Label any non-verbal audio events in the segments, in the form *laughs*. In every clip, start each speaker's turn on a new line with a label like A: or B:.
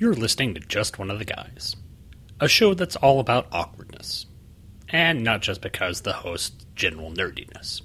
A: You're listening to Just One of the Guys, a show that's all about awkwardness, and not just because the host's general nerdiness.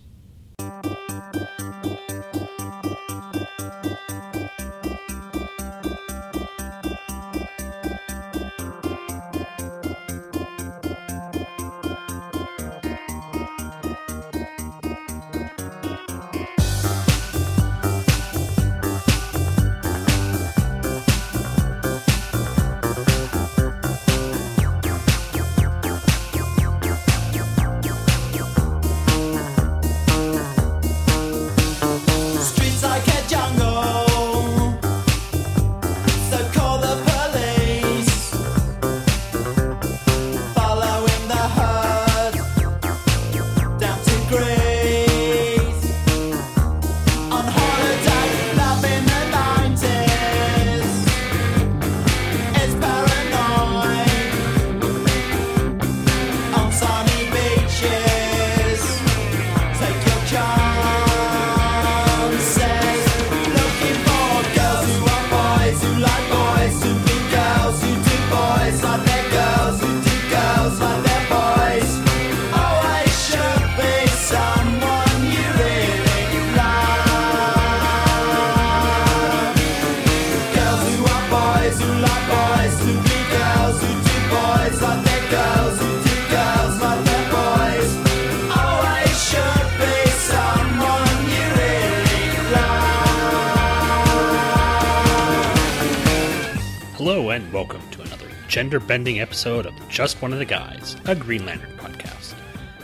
A: Gender bending episode of Just One of the Guys, a Green Lantern podcast.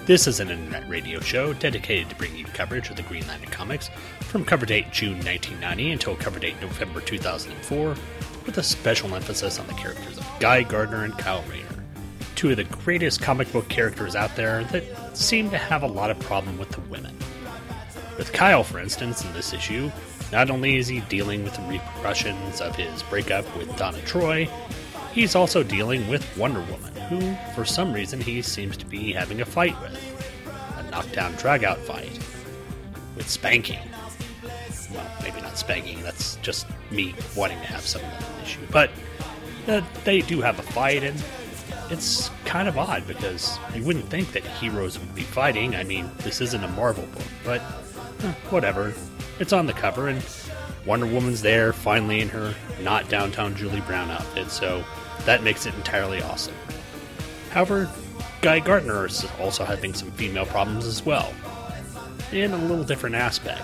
A: This is an internet radio show dedicated to bringing you coverage of the Green Lantern comics from cover date June 1990 until cover date November 2004, with a special emphasis on the characters of Guy Gardner and Kyle Rayner, two of the greatest comic book characters out there that seem to have a lot of problem with the women. With Kyle, for instance, in this issue, not only is he dealing with the repercussions of his breakup with Donna Troy, he's also dealing with Wonder Woman, who, for some reason, he seems to be having a fight with. A knockdown dragout fight. With spanking. Well, maybe not spanking, that's just me wanting to have some issue. But uh, they do have a fight, and it's kind of odd because you wouldn't think that heroes would be fighting. I mean, this isn't a Marvel book, but eh, whatever. It's on the cover, and Wonder Woman's there, finally in her not downtown Julie Brown outfit, so that makes it entirely awesome. However, Guy Gardner is also having some female problems as well, in a little different aspect.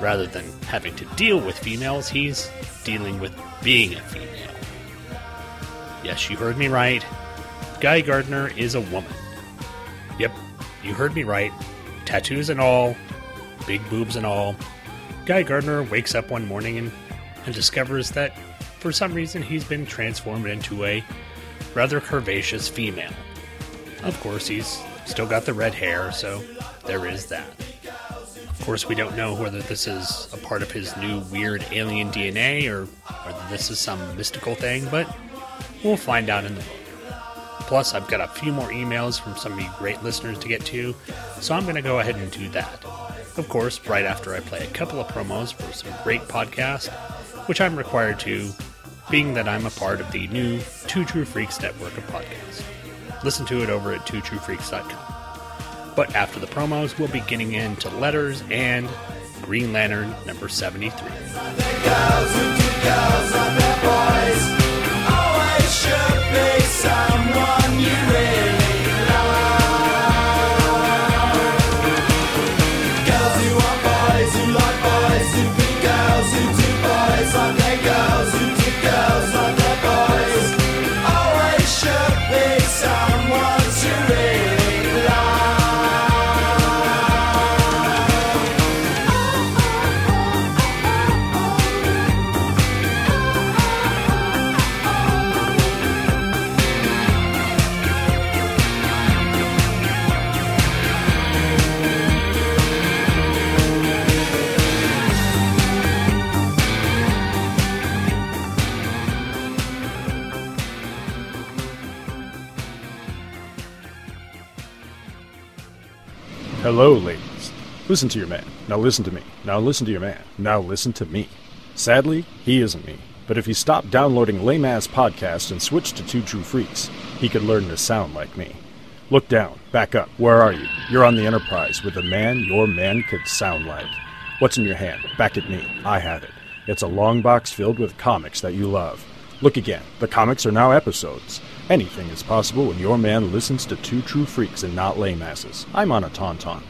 A: Rather than having to deal with females, he's dealing with being a female. Yes, you heard me right. Guy Gardner is a woman. Yep, you heard me right. Tattoos and all, big boobs and all. Guy Gardner wakes up one morning and, and discovers that for some reason he's been transformed into a rather curvaceous female. Of course, he's still got the red hair, so there is that. Of course, we don't know whether this is a part of his new weird alien DNA or whether this is some mystical thing, but we'll find out in the book. Plus, I've got a few more emails from some of you great listeners to get to, so I'm going to go ahead and do that. Of course, right after I play a couple of promos for some great podcasts, which I'm required to, being that I'm a part of the new Two True Freaks network of podcasts. Listen to it over at twotruefreaks.com. But after the promos, we'll be getting into letters and Green Lantern number 73.
B: Girls
C: Hello, ladies. Listen to your man. Now listen to me. Now listen to your man. Now listen to me. Sadly, he isn't me. But if he stopped downloading lame ass podcasts and switched to Two True Freaks, he could learn to sound like me. Look down, back up. Where are you? You're on the Enterprise with a man your man could sound like. What's in your hand? Back at me. I have it. It's a long box filled with comics that you love. Look again. The comics are now episodes. Anything is possible when your man listens to Two True Freaks and not lame asses. I'm on a tauntaun.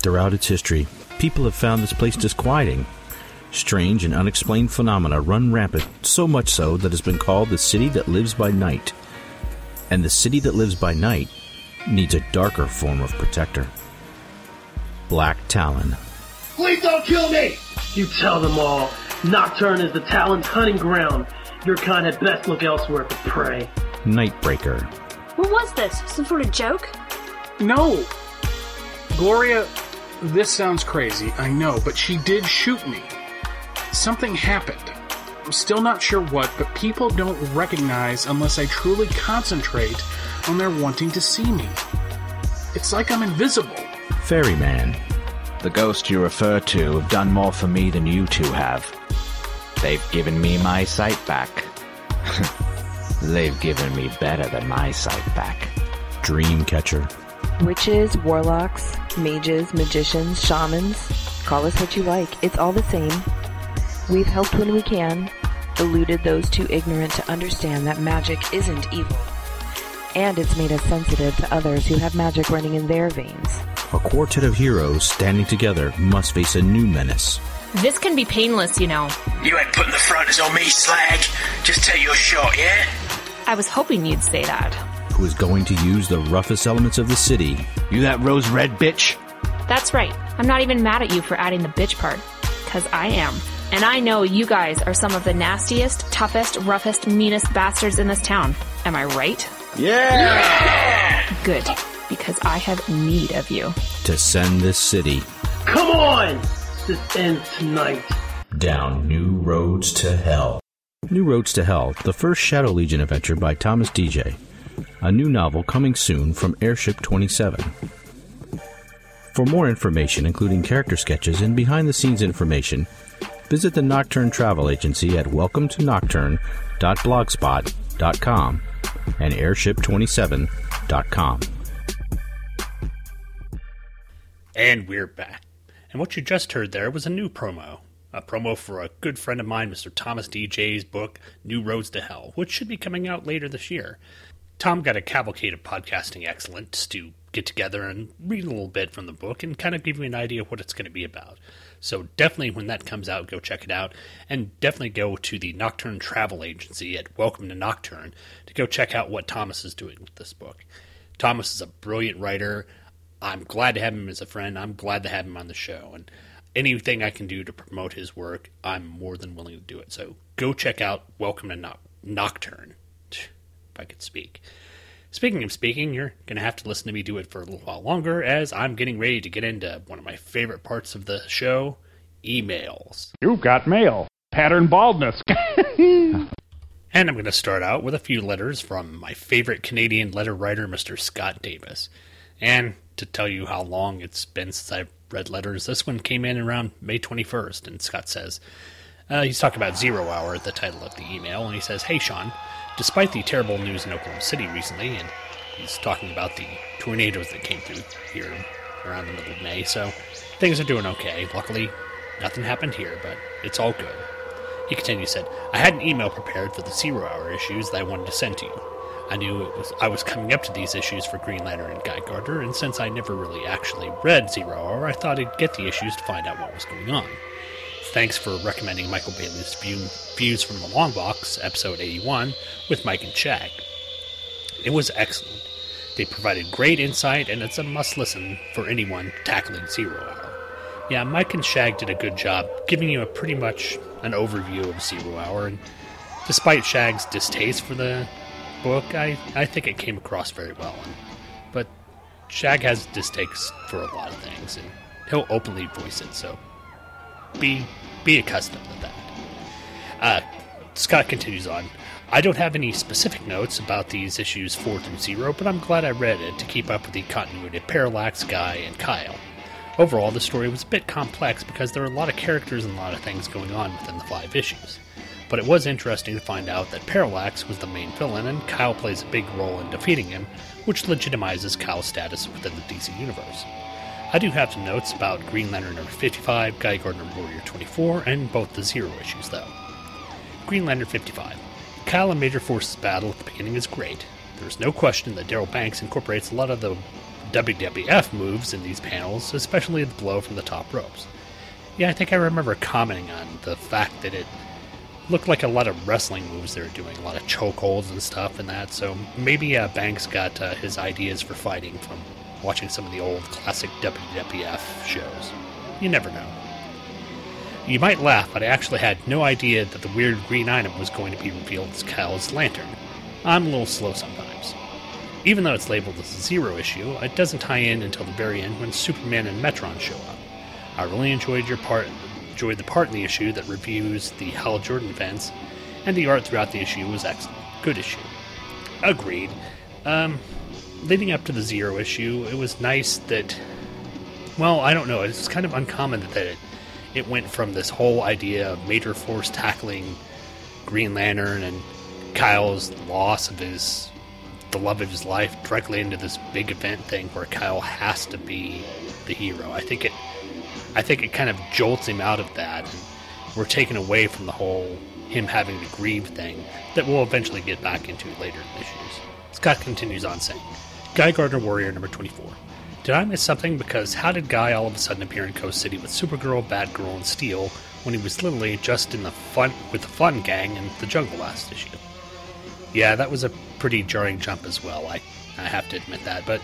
D: Throughout its history, people have found this place disquieting. Strange and unexplained phenomena run rampant, so much so that it's been called the city that lives by night. And the city that lives by night needs a darker form of protector. Black Talon.
E: Please don't kill me! You tell them all. Nocturne is the Talon's hunting ground. Your kind had best look elsewhere for prey.
D: Nightbreaker.
F: What was this? Some sort of joke?
G: No! Gloria, this sounds crazy, I know, but she did shoot me. Something happened. I'm still not sure what, but people don't recognize unless I truly concentrate on their wanting to see me. It's like I'm invisible.
D: Ferryman.
H: The ghost you refer to have done more for me than you two have. They've given me my sight back. *laughs* They've given me better than my sight back.
D: Dreamcatcher.
I: Witches, warlocks, mages, magicians, shamans. Call us what you like. It's all the same. We've helped when we can, eluded those too ignorant to understand that magic isn't evil. And it's made us sensitive to others who have magic running in their veins.
D: A quartet of heroes standing together must face a new menace.
F: This can be painless, you know.
J: You ain't putting the fronters on me, slag. Just take your shot, yeah?
F: I was hoping you'd say that.
D: Who is going to use the roughest elements of the city?
H: You that rose red bitch?
F: That's right. I'm not even mad at you for adding the bitch part. Cause I am. And I know you guys are some of the nastiest, toughest, roughest, meanest bastards in this town. Am I right?
H: Yeah!
F: Good. Because I have need of you.
D: To send this city
E: Come on! This ends tonight.
D: down new roads to hell. New Roads to Hell, the first Shadow Legion adventure by Thomas DJ. A new novel coming soon from Airship 27. For more information, including character sketches and behind the scenes information, visit the Nocturne Travel Agency at welcometonocturne.blogspot.com and airship27.com.
A: And we're back. And what you just heard there was a new promo. A promo for a good friend of mine, Mr. Thomas DJ's book, New Roads to Hell, which should be coming out later this year. Tom got a cavalcade of podcasting excellence to get together and read a little bit from the book and kind of give you an idea of what it's going to be about. So definitely when that comes out, go check it out. And definitely go to the Nocturne Travel Agency at Welcome to Nocturne to go check out what Thomas is doing with this book. Thomas is a brilliant writer. I'm glad to have him as a friend. I'm glad to have him on the show. And anything I can do to promote his work, I'm more than willing to do it. So go check out Welcome to Noc- Nocturne, if I could speak. Speaking of speaking, you're going to have to listen to me do it for a little while longer as I'm getting ready to get into one of my favorite parts of the show emails.
C: You've got mail. Pattern baldness. *laughs*
A: And I'm going to start out with a few letters from my favorite Canadian letter writer, Mr. Scott Davis. And to tell you how long it's been since I've read letters, this one came in around May 21st. And Scott says, uh, he's talking about Zero Hour at the title of the email. And he says, Hey, Sean, despite the terrible news in Oklahoma City recently, and he's talking about the tornadoes that came through here around the middle of May, so things are doing okay. Luckily, nothing happened here, but it's all good. He continues, said, I had an email prepared for the zero hour issues that I wanted to send to you. I knew it was I was coming up to these issues for Green Lantern and Guy Gardner, and since I never really actually read Zero Hour, I thought I'd get the issues to find out what was going on. Thanks for recommending Michael Bailey's view, Views from the Long Box, episode 81, with Mike and Shag. It was excellent. They provided great insight, and it's a must listen for anyone tackling Zero Hour. Yeah, Mike and Shag did a good job giving you a pretty much an overview of Zero Hour, and despite Shag's distaste for the book, I, I think it came across very well. But Shag has distaste for a lot of things, and he'll openly voice it, so be be accustomed to that. Uh, Scott continues on. I don't have any specific notes about these issues 4 through 0, but I'm glad I read it to keep up with the continuity of Parallax, Guy, and Kyle. Overall, the story was a bit complex because there are a lot of characters and a lot of things going on within the five issues. But it was interesting to find out that Parallax was the main villain and Kyle plays a big role in defeating him, which legitimizes Kyle's status within the DC universe. I do have some notes about Green Lantern number 55, Guy Gardner Warrior 24, and both the Zero issues though. Green Lantern 55. Kyle and Major Force's battle at the beginning is great. There's no question that Darryl Banks incorporates a lot of the WWF moves in these panels, especially the blow from the top ropes. Yeah, I think I remember commenting on the fact that it looked like a lot of wrestling moves they were doing, a lot of chokeholds and stuff and that. So maybe uh, Banks got uh, his ideas for fighting from watching some of the old classic WWF shows. You never know. You might laugh, but I actually had no idea that the weird green item was going to be revealed as Kyle's lantern. I'm a little slow sometimes. Even though it's labeled as a zero issue, it doesn't tie in until the very end when Superman and Metron show up. I really enjoyed your part, enjoyed the part in the issue that reviews the Hal Jordan events, and the art throughout the issue was excellent. Good issue. Agreed. Um, leading up to the zero issue, it was nice that. Well, I don't know. It's kind of uncommon that it, it went from this whole idea of Major Force tackling Green Lantern and Kyle's loss of his the love of his life directly into this big event thing where Kyle has to be the hero. I think it I think it kind of jolts him out of that and we're taken away from the whole him having to grieve thing that we'll eventually get back into later issues. Scott continues on saying, Guy Gardner Warrior number 24. Did I miss something? Because how did Guy all of a sudden appear in Coast City with Supergirl, Batgirl, and Steel when he was literally just in the fun with the fun gang in the jungle last issue? Yeah, that was a pretty jarring jump as well. I, I have to admit that, but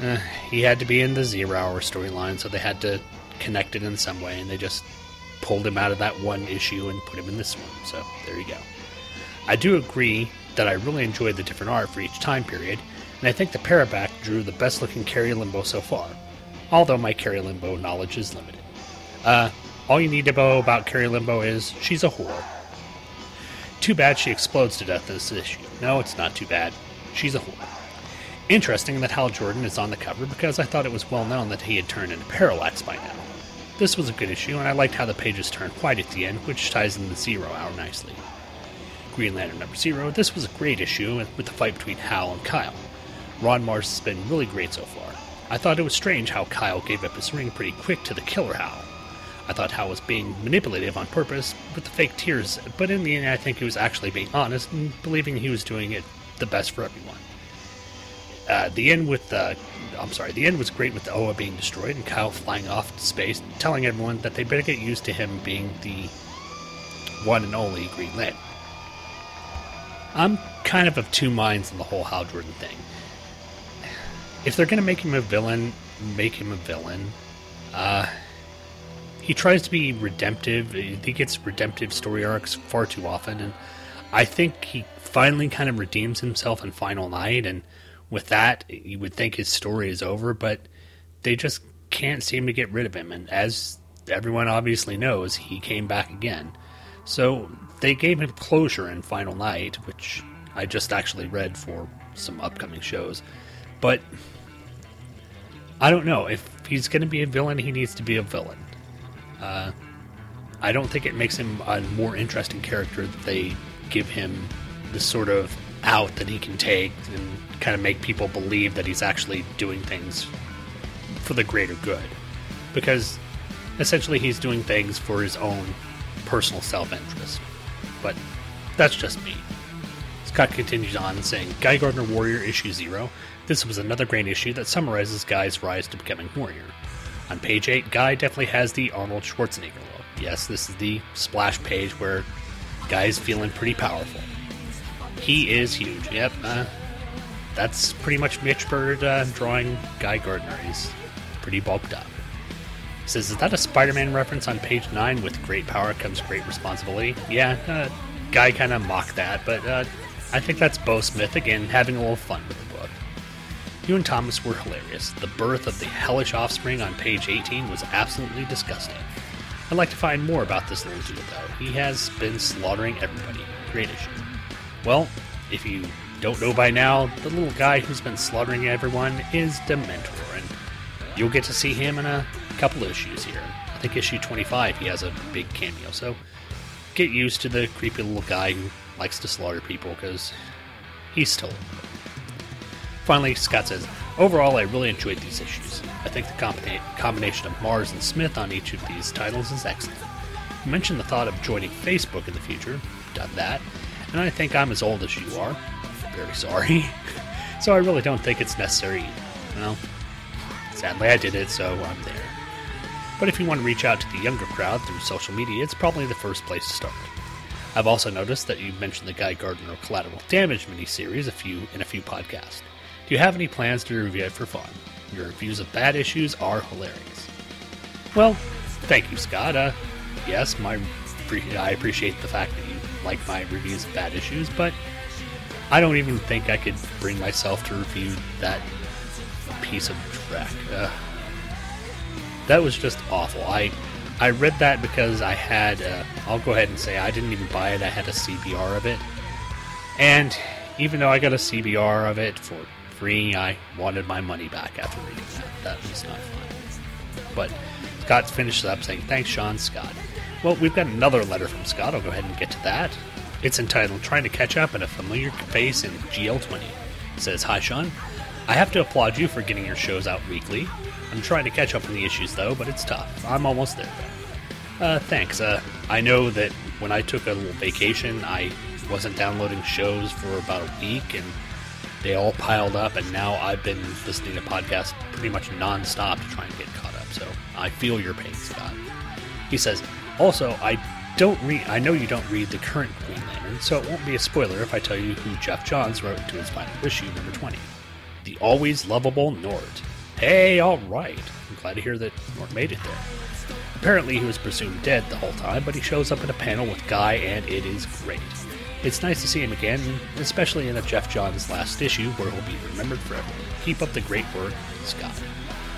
A: uh, he had to be in the Zero Hour storyline, so they had to connect it in some way, and they just pulled him out of that one issue and put him in this one. So there you go. I do agree that I really enjoyed the different art for each time period, and I think the Paraback drew the best looking Kari Limbo so far, although my Kari Limbo knowledge is limited. Uh, all you need to know about Kari Limbo is she's a whore. Too bad she explodes to death in this issue. No, it's not too bad. She's a whore. Interesting that Hal Jordan is on the cover because I thought it was well known that he had turned into Parallax by now. This was a good issue, and I liked how the pages turned white at the end, which ties in the Zero Hour nicely. Green Lantern number zero, this was a great issue with the fight between Hal and Kyle. Ron Marz has been really great so far. I thought it was strange how Kyle gave up his ring pretty quick to the killer Hal. I thought Hal was being manipulative on purpose with the fake tears, but in the end, I think he was actually being honest and believing he was doing it the best for everyone. Uh, the end with the, I'm sorry, the end was great with the Oa being destroyed and Kyle flying off to space, telling everyone that they better get used to him being the one and only Green Lantern. I'm kind of of two minds on the whole Hal Jordan thing. If they're going to make him a villain, make him a villain. Uh, he tries to be redemptive. He gets redemptive story arcs far too often, and I think he finally kind of redeems himself in Final Night. And with that, you would think his story is over, but they just can't seem to get rid of him. And as everyone obviously knows, he came back again. So they gave him closure in Final Night, which I just actually read for some upcoming shows. But I don't know. If he's going to be a villain, he needs to be a villain. Uh, I don't think it makes him a more interesting character that they give him this sort of out that he can take and kind of make people believe that he's actually doing things for the greater good. Because essentially he's doing things for his own personal self interest. But that's just me. Scott continues on saying, Guy Gardner Warrior Issue Zero. This was another great issue that summarizes Guy's rise to becoming Warrior. On page 8, Guy definitely has the Arnold Schwarzenegger look. Yes, this is the splash page where Guy's feeling pretty powerful. He is huge. Yep, uh, that's pretty much Mitch Byrd uh, drawing Guy Gardner. He's pretty bulked up. He says, Is that a Spider Man reference on page 9 with great power comes great responsibility? Yeah, uh, Guy kind of mocked that, but uh, I think that's Beau Smith again having a little fun with the book. You and Thomas were hilarious. The birth of the hellish offspring on page 18 was absolutely disgusting. I'd like to find more about this little dude, though. He has been slaughtering everybody. Great issue. Well, if you don't know by now, the little guy who's been slaughtering everyone is Dementor, and you'll get to see him in a couple of issues here. I think issue 25 he has a big cameo, so get used to the creepy little guy who likes to slaughter people because he's still. Finally, Scott says, Overall, I really enjoyed these issues. I think the combina- combination of Marz and Smith on each of these titles is excellent. You mentioned the thought of joining Facebook in the future. Done that. And I think I'm as old as you are. Very sorry. *laughs* so I really don't think it's necessary. Well, sadly I did it, so I'm there. But if you want to reach out to the younger crowd through social media, it's probably the first place to start. I've also noticed that you mentioned the Guy Gardner Collateral Damage miniseries a few in a few podcasts. Do you have any plans to review it for fun? Your reviews of bad issues are hilarious. Well, thank you, Scott. Uh, yes, my I appreciate the fact that you like my reviews of bad issues, but I don't even think I could bring myself to review that piece of track. That was just awful. I I read that because I had. Uh, I'll go ahead and say I didn't even buy it. I had a CBR of it, and even though I got a CBR of it for free, I wanted my money back after reading that. That was not fun. But Scott finishes up saying, "Thanks, Sean Scott." Well, we've got another letter from Scott. I'll go ahead and get to that. It's entitled "Trying to Catch Up" and a familiar face in GL20. It says, "Hi, Sean. I have to applaud you for getting your shows out weekly. I'm trying to catch up on the issues though, but it's tough. I'm almost there though. Uh, thanks. Uh, I know that when I took a little vacation, I wasn't downloading shows for about a week, and they all piled up, and now I've been listening to podcasts pretty much nonstop to try and get caught up. So I feel your pain, Scott. He says, also, I don't read. I know you don't read the current Green Lantern, so it won't be a spoiler if I tell you who Geoff Johns wrote to his final issue, number 20. The always lovable Nort. Hey, alright. I'm glad to hear that Nort made it there. Apparently, he was presumed dead the whole time, but he shows up in a panel with Guy, and it is great. It's nice to see him again, especially in a Geoff Johns last issue where he'll be remembered forever. Keep up the great work, Scott.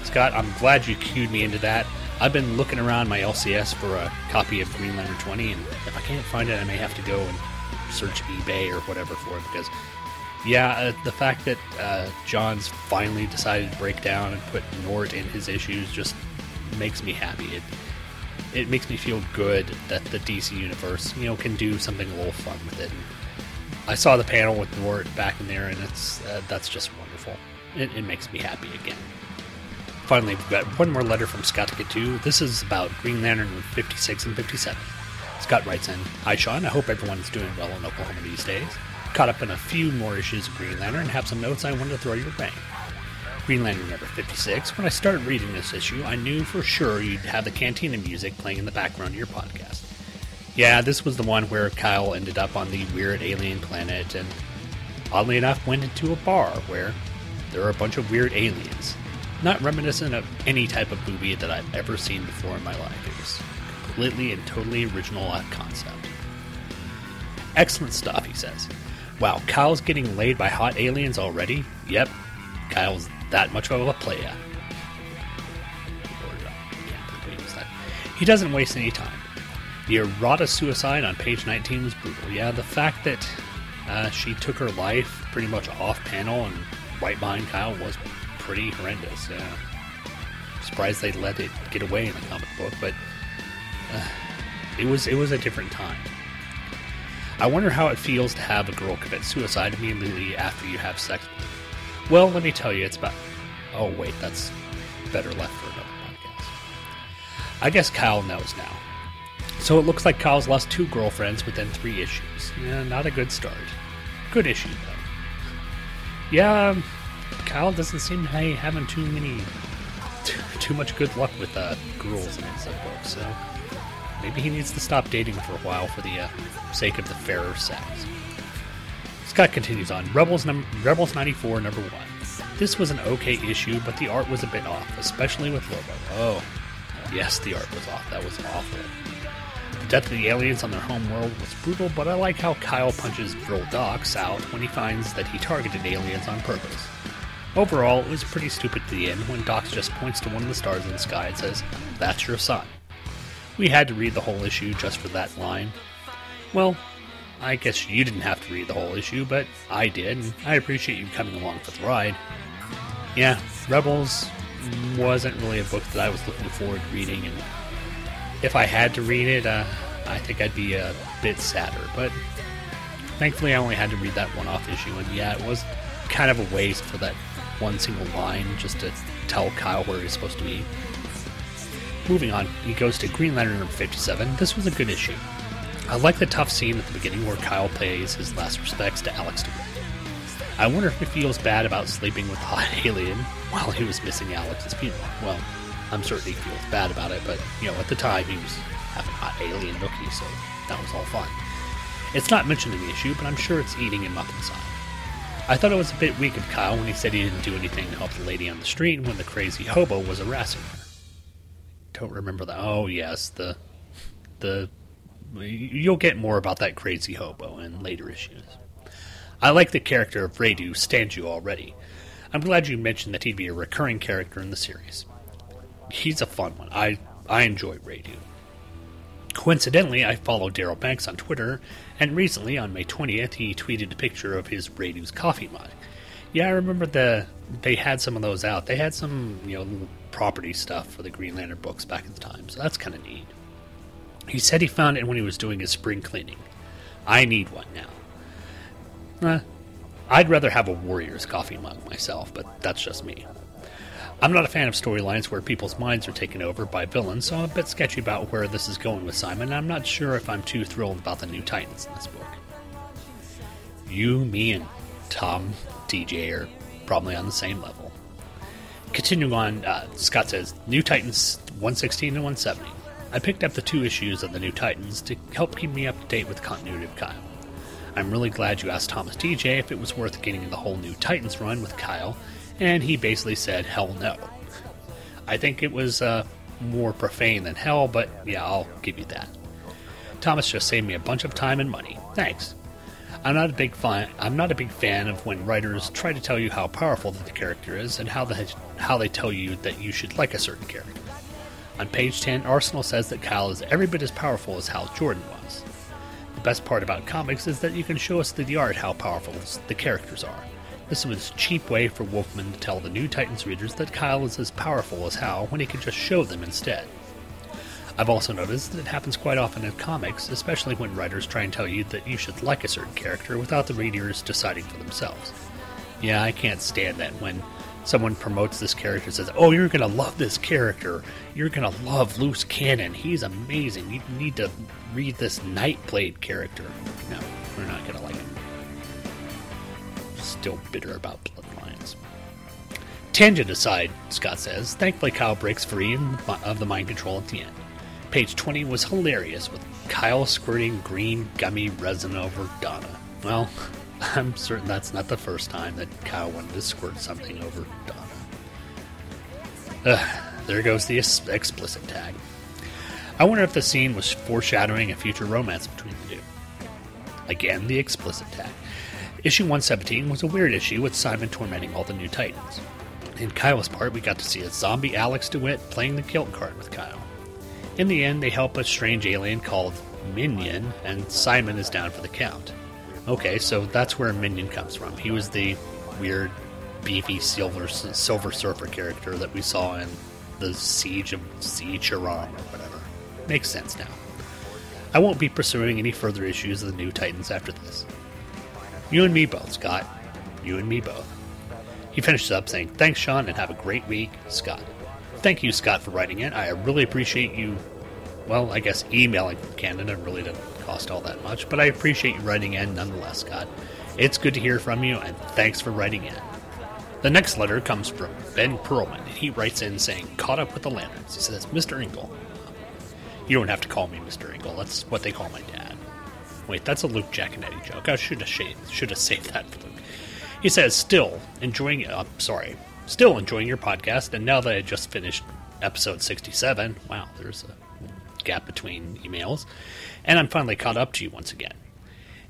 A: Scott, I'm glad you cued me into that. I've been looking around my LCS for a copy of Green Lantern 20, and if I can't find it, I may have to go and search eBay or whatever for it because yeah, uh, the fact that uh, Johns finally decided to break down and put Nort in his issues just makes me happy. It it makes me feel good that the DC universe, you know, can do something a little fun with it. I saw the panel with Nort back in there, and it's uh, that's just wonderful. It, it, makes me happy again. Finally, we've got one more letter from Scott to get to. This is about Green Lantern 56 and 57. Scott writes in, Hi Sean, I hope everyone's doing well in Oklahoma these days caught up in a few more issues of Green Lantern and have some notes I wanted to throw your way. Green Lantern number 56. When I started reading this issue, I knew for sure you'd have the Cantina music playing in the background of your podcast. Yeah, this was the one where Kyle ended up on the weird alien planet and, oddly enough, went into a bar where there are a bunch of weird aliens. Not reminiscent of any type of movie that I've ever seen before in my life. It was completely and totally original concept. Excellent stuff, he says. Wow, Kyle's getting laid by hot aliens already? Yep, Kyle's that much of a player. He doesn't waste any time. The errata suicide on page 19 was brutal. Yeah, the fact that uh, she took her life pretty much off panel and right behind Kyle was pretty horrendous. Yeah. Surprised they let it get away in the comic book, but uh, it was it was a different time. I wonder how it feels to have a girl commit suicide immediately after you have sex. Well, let me tell you, it's about. Oh, wait, that's better left for another podcast. I guess Kyle knows now. So it looks like Kyle's lost two girlfriends within three issues. Yeah, not a good start. Good issue, though. Yeah, um, Kyle doesn't seem to be having too many. Too, too much good luck with uh, girls in his book, so. Maybe he needs to stop dating for a while for the uh, sake of the fairer sex. Scott continues on Rebels, num- Rebels 94, number 1. This was an okay issue, but the art was a bit off, especially with Lobo. Oh, yes, the art was off. That was awful. The death of the aliens on their home world was brutal, but I like how Kyle punches Vril Dox out when he finds that he targeted aliens on purpose. Overall, it was pretty stupid to the end when Dox just points to one of the stars in the sky and says, That's your son. We had to read the whole issue just for that line. Well, I guess you didn't have to read the whole issue, but I did, and I appreciate you coming along for the ride. Yeah, Rebels, wasn't really a book that I was looking forward to reading, and if I had to read it, uh, I think I'd be a bit sadder. But thankfully, I only had to read that one-off issue, and yeah, it was kind of a waste for that one single line just to tell Kyle where he's supposed to be. Moving on, he goes to Green Lantern number 57. This was a good issue. I like the tough scene at the beginning where Kyle pays his last respects to Alex DeWitt. I wonder if he feels bad about sleeping with the *laughs* hot alien while he was missing Alex's funeral. Well, I'm certain he feels bad about it, but, you know, at the time he was having hot alien nookie, so that was all fun. It's not mentioned in the issue, but I'm sure it's eating him up inside. I thought it was a bit weak of Kyle when he said he didn't do anything to help the lady on the street when the crazy hobo was harassing her. Don't remember that. Oh yes, the the you'll get more about that crazy hobo in later issues. I like the character of Radu Stancu already. I'm glad you mentioned that he'd be a recurring character in the series. He's a fun one. I I enjoy Radu. Coincidentally, I follow Darryl Banks on Twitter, and recently, on May 20th, he tweeted a picture of his Radu's coffee mug. Yeah, I remember the they had some of those out. They had some, you know, property stuff for the Green Lantern books back at the time, so that's kind of neat. He said he found it when he was doing his spring cleaning. I need one now. Eh, I'd rather have a Warriors coffee mug myself, but that's just me. I'm not a fan of storylines where people's minds are taken over by villains, so I'm a bit sketchy about where this is going with Simon, and I'm not sure if I'm too thrilled about the new Titans in this book. You, me, and Tom, DJ are probably on the same level. Continuing on, uh, Scott says New Titans 116 and 170. I picked up the two issues of the New Titans to help keep me up to date with continuity of Kyle. I'm really glad you asked Thomas DJ if it was worth getting the whole New Titans run with Kyle, and he basically said, hell no. I think it was uh, more profane than hell, but yeah, I'll give you that. Thomas just saved me a bunch of time and money. Thanks. I'm not a big fan. I'm not a big fan of when writers try to tell you how powerful the character is and how they how they tell you that you should like a certain character. On page 10, Arsenal says that Kyle is every bit as powerful as Hal Jordan was. The best part about comics is that you can show us through the art how powerful the characters are. This was a cheap way for Wolfman to tell the new Titans readers that Kyle is as powerful as Hal when he could just show them instead. I've also noticed that it happens quite often in comics, especially when writers try and tell you that you should like a certain character without the readers deciding for themselves. Yeah, I can't stand that when someone promotes this character and says, Oh, you're going to love this character. You're going to love Loose Cannon. He's amazing. You need to read this Nightblade character. No, we're not going to like him. Still bitter about Bloodlines. Tangent aside, Scott says, thankfully Kyle breaks free of the mind control at the end. Page 20 was hilarious with Kyle squirting green gummy resin over Donna. Well, *laughs* I'm certain that's not the first time that Kyle wanted to squirt something over Donna. Ugh, there goes the explicit tag. I wonder if the scene was foreshadowing a future romance between the two. Again, the explicit tag. Issue 117 was a weird issue with Simon tormenting all the new Titans. In Kyle's part, we got to see a zombie Alex DeWitt playing the guilt card with Kyle. In the end, they help a strange alien called Minion, and Simon is down for the count. Okay, so that's where Minion comes from. He was the weird, beefy silver silver surfer character that we saw in the Siege of Zicharam or whatever. Makes sense now. I won't be pursuing any further issues of the New Titans after this. You and me both, Scott. You and me both. He finishes up saying, Thanks, Sean, and have a great week, Scott. Thank you, Scott, for writing in. I really appreciate you, well, I guess emailing from Canada really didn't cost all that much, but I appreciate you writing in nonetheless, Scott. It's good to hear from you, and thanks for writing in. The next letter comes from Ben Perlman, and he writes in saying, Caught up with the lanterns. He says, Mr. Ingle. You don't have to call me Mr. Ingle, that's what they call my dad. Wait, that's a Luke Giaconetti joke. I should have should have saved that for Luke. He says, "Still enjoying. Uh, sorry, still enjoying your podcast. And now that I just finished episode sixty-seven, wow, there's a gap between emails, and I'm finally caught up to you once again.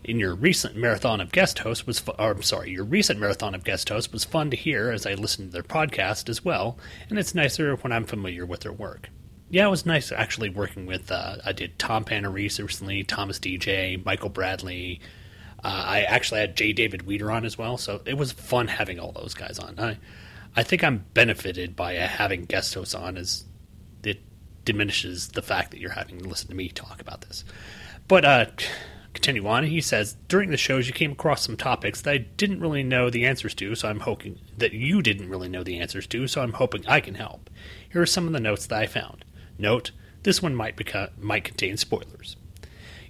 A: In your recent marathon of guest hosts was, fu- or, I'm sorry, your recent marathon of guest hosts was fun to hear as I listened to their podcast as well, and it's nicer when I'm familiar with their work." Yeah, it was nice actually working with. Uh, I did Tom Panarese recently, Thomas DJ, Michael Bradley. Uh, I actually had J. David Weeder on as well, so it was fun having all those guys on. I, I think I'm benefited by having guest hosts on, as it diminishes the fact that you're having to listen to me talk about this. But uh, continue on. He says during the shows you came across some topics that I didn't really know the answers to, so I'm hoping that you didn't really know the answers to, so I'm hoping I can help. Here are some of the notes that I found. Note: this one might beca- might contain spoilers.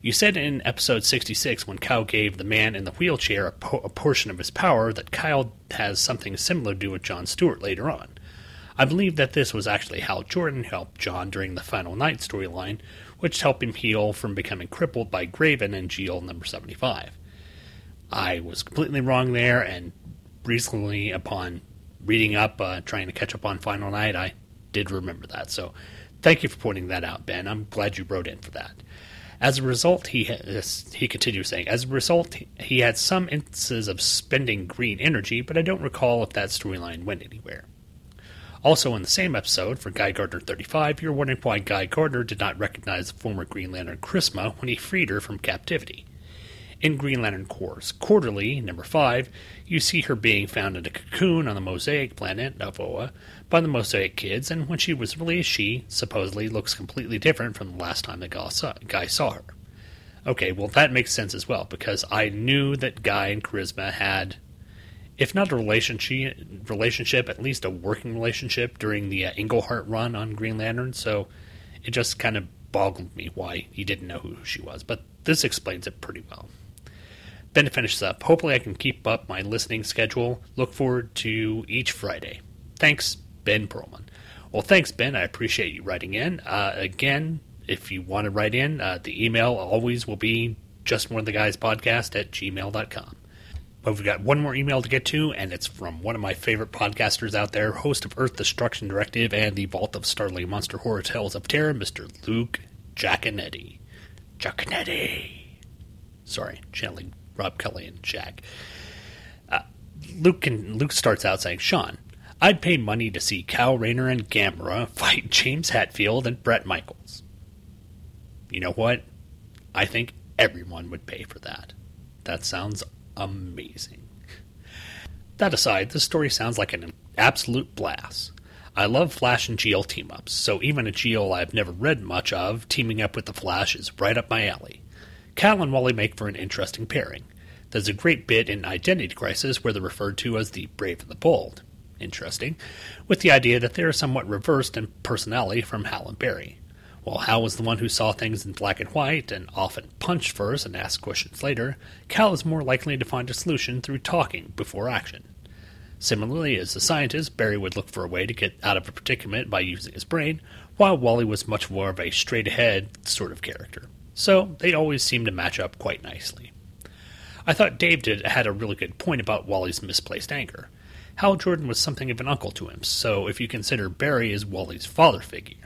A: You said in episode 66 when Kyle gave the man in the wheelchair a, po- a portion of his power that Kyle has something similar to do with John Stewart later on. I believe that this was actually how Jordan helped John during the Final Night storyline, which helped him heal from becoming crippled by Grayven in GL number 75. I was completely wrong there, and recently, upon reading up, uh, trying to catch up on Final Night, I did remember that. So thank you for pointing that out, Ben. I'm glad you wrote in for that. As a result, he has, he continues saying, as a result, he had some instances of spending green energy, but I don't recall if that storyline went anywhere. Also, in the same episode, for Guy Gardner 35, you're wondering why Guy Gardner did not recognize the former Green Lantern Chrisma when he freed her from captivity. In Green Lantern Corps Quarterly, number 5, you see her being found in a cocoon on the Mosaic planet of by the Mosaic kids, and when she was released, she supposedly looks completely different from the last time the guy saw, guy saw her. Okay, well, that makes sense as well, because I knew that Guy and Charisma had, if not a relationship, relationship at least a working relationship during the uh, Englehart run on Green Lantern, so it just kind of boggled me why he didn't know who she was, but this explains it pretty well. Ben finishes up. Hopefully, I can keep up my listening schedule. Look forward to each Friday. Thanks, Ben Perlman. Well, thanks, Ben. I appreciate you writing in. Uh, again, if you want to write in, uh, the email always will be just one of the guys podcast at gmail.com. But we've got one more email to get to, and it's from one of my favorite podcasters out there, host of Earth Destruction Directive and the Vault of Starling Monster Horror Tales of Terror, Mr. Luke Giaconetti. Giaconetti. Sorry, channeling Rob Kelly and Jack. Uh, Luke can, Luke starts out saying, Sean, I'd pay money to see Kyle Rayner and Gamera fight *laughs* James Hetfield and Bret Michaels. You know what? I think everyone would pay for that. That sounds amazing. That aside, this story sounds like an absolute blast. I love Flash and GL team ups, so even a GL I've never read much of, teaming up with the Flash is right up my alley. Kyle and Wally make for an interesting pairing. There's a great bit in Identity Crisis where they're referred to as the Brave and the Bold. Interesting. With the idea that they are somewhat reversed in personality from Hal and Barry. While Hal was the one who saw things in black and white and often punched first and asked questions later, Kyle is more likely to find a solution through talking before action. Similarly, as a scientist, Barry would look for a way to get out of a predicament by using his brain, while Wally was much more of a straight ahead sort of character. So they always seem to match up quite nicely. I thought Dave did had a really good point about Wally's misplaced anger. Hal Jordan was something of an uncle to him, so if you consider Barry as Wally's father figure.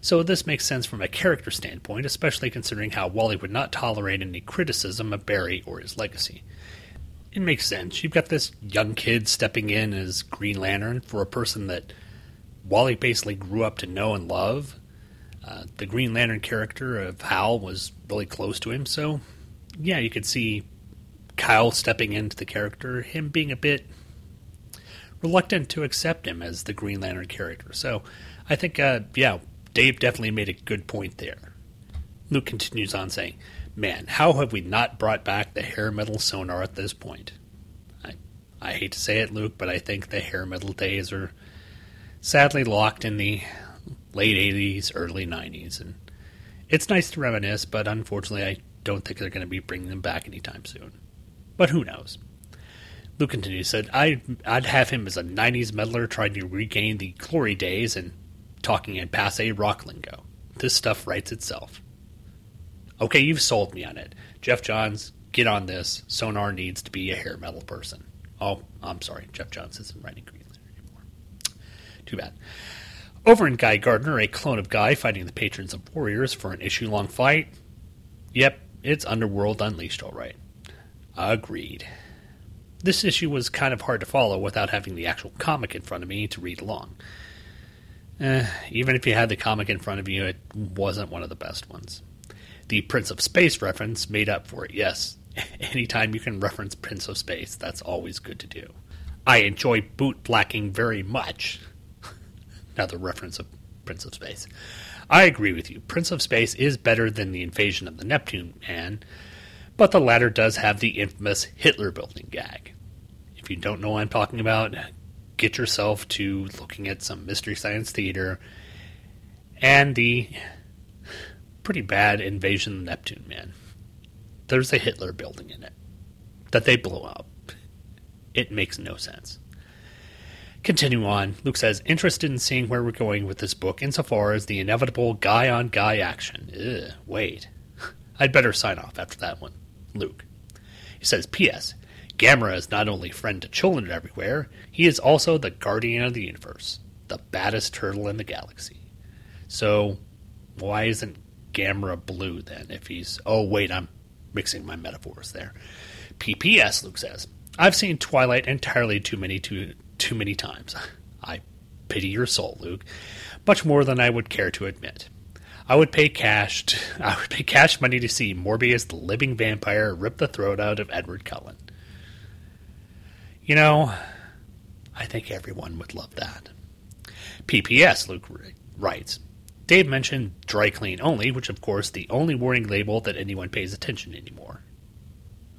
A: So this makes sense from a character standpoint, especially considering how Wally would not tolerate any criticism of Barry or his legacy. It makes sense. You've got this young kid stepping in as Green Lantern for a person that Wally basically grew up to know and love. Uh, the Green Lantern character of Hal was really close to him, so yeah, you could see Kyle stepping into the character, him being a bit reluctant to accept him as the Green Lantern character. So I think, uh, yeah, Dave definitely made a good point there. Luke continues on saying, Man, how have we not brought back the hair metal sonar at this point? I, I hate to say it, Luke, but I think the hair metal days are sadly locked in the late 80s, early 90s. And it's nice to reminisce, but unfortunately, I don't think they're going to be bringing them back anytime soon. But who knows? Luke continues, said, I, I'd have him as a 90s meddler trying to regain the glory days and talking in passe rock lingo. This stuff writes itself. Okay, you've sold me on it. Geoff Johns, get on this. Sonar needs to be a hair metal person. Oh, I'm sorry. Geoff Johns isn't writing Green Lantern anymore. Too bad. Over in Guy Gardner, a clone of Guy fighting the patrons of warriors for an issue long fight. Yep, it's Underworld Unleashed, all right. Agreed. This issue was kind of hard to follow without having the actual comic in front of me to read along. Eh, even if you had the comic in front of you, it wasn't one of the best ones. The Prince of Space reference made up for it, yes. *laughs* Anytime you can reference Prince of Space, that's always good to do. I enjoy boot blacking very much. Another reference of Prince of Space. I agree with you. Prince of Space is better than the invasion of the Neptune Man, but the latter does have the infamous Hitler building gag. If you don't know what I'm talking about, get yourself to looking at some Mystery Science Theater and the pretty bad invasion of the Neptune Man. There's a Hitler building in it that they blow up. It makes no sense. Continue on, Luke says, interested in seeing where we're going with this book insofar as the inevitable guy on guy action. Ugh, wait. *laughs* I'd better sign off after that one. Luke. He says, P.S. Gamera is not only friend to children everywhere, he is also the guardian of the universe, the baddest turtle in the galaxy. So, why isn't Gamera blue then if he's. Oh, wait, I'm mixing my metaphors there. PPS, Luke says. I've seen Twilight entirely too many too too many times. I pity your soul, Luke, much more than I would care to admit. I would pay cash. To, *laughs* I would pay cash money to see Morbius, the living vampire, rip the throat out of Edward Cullen. You know, I think everyone would love that. PPS, Luke writes. Dave mentioned dry clean only, which of course the only warning label that anyone pays attention anymore.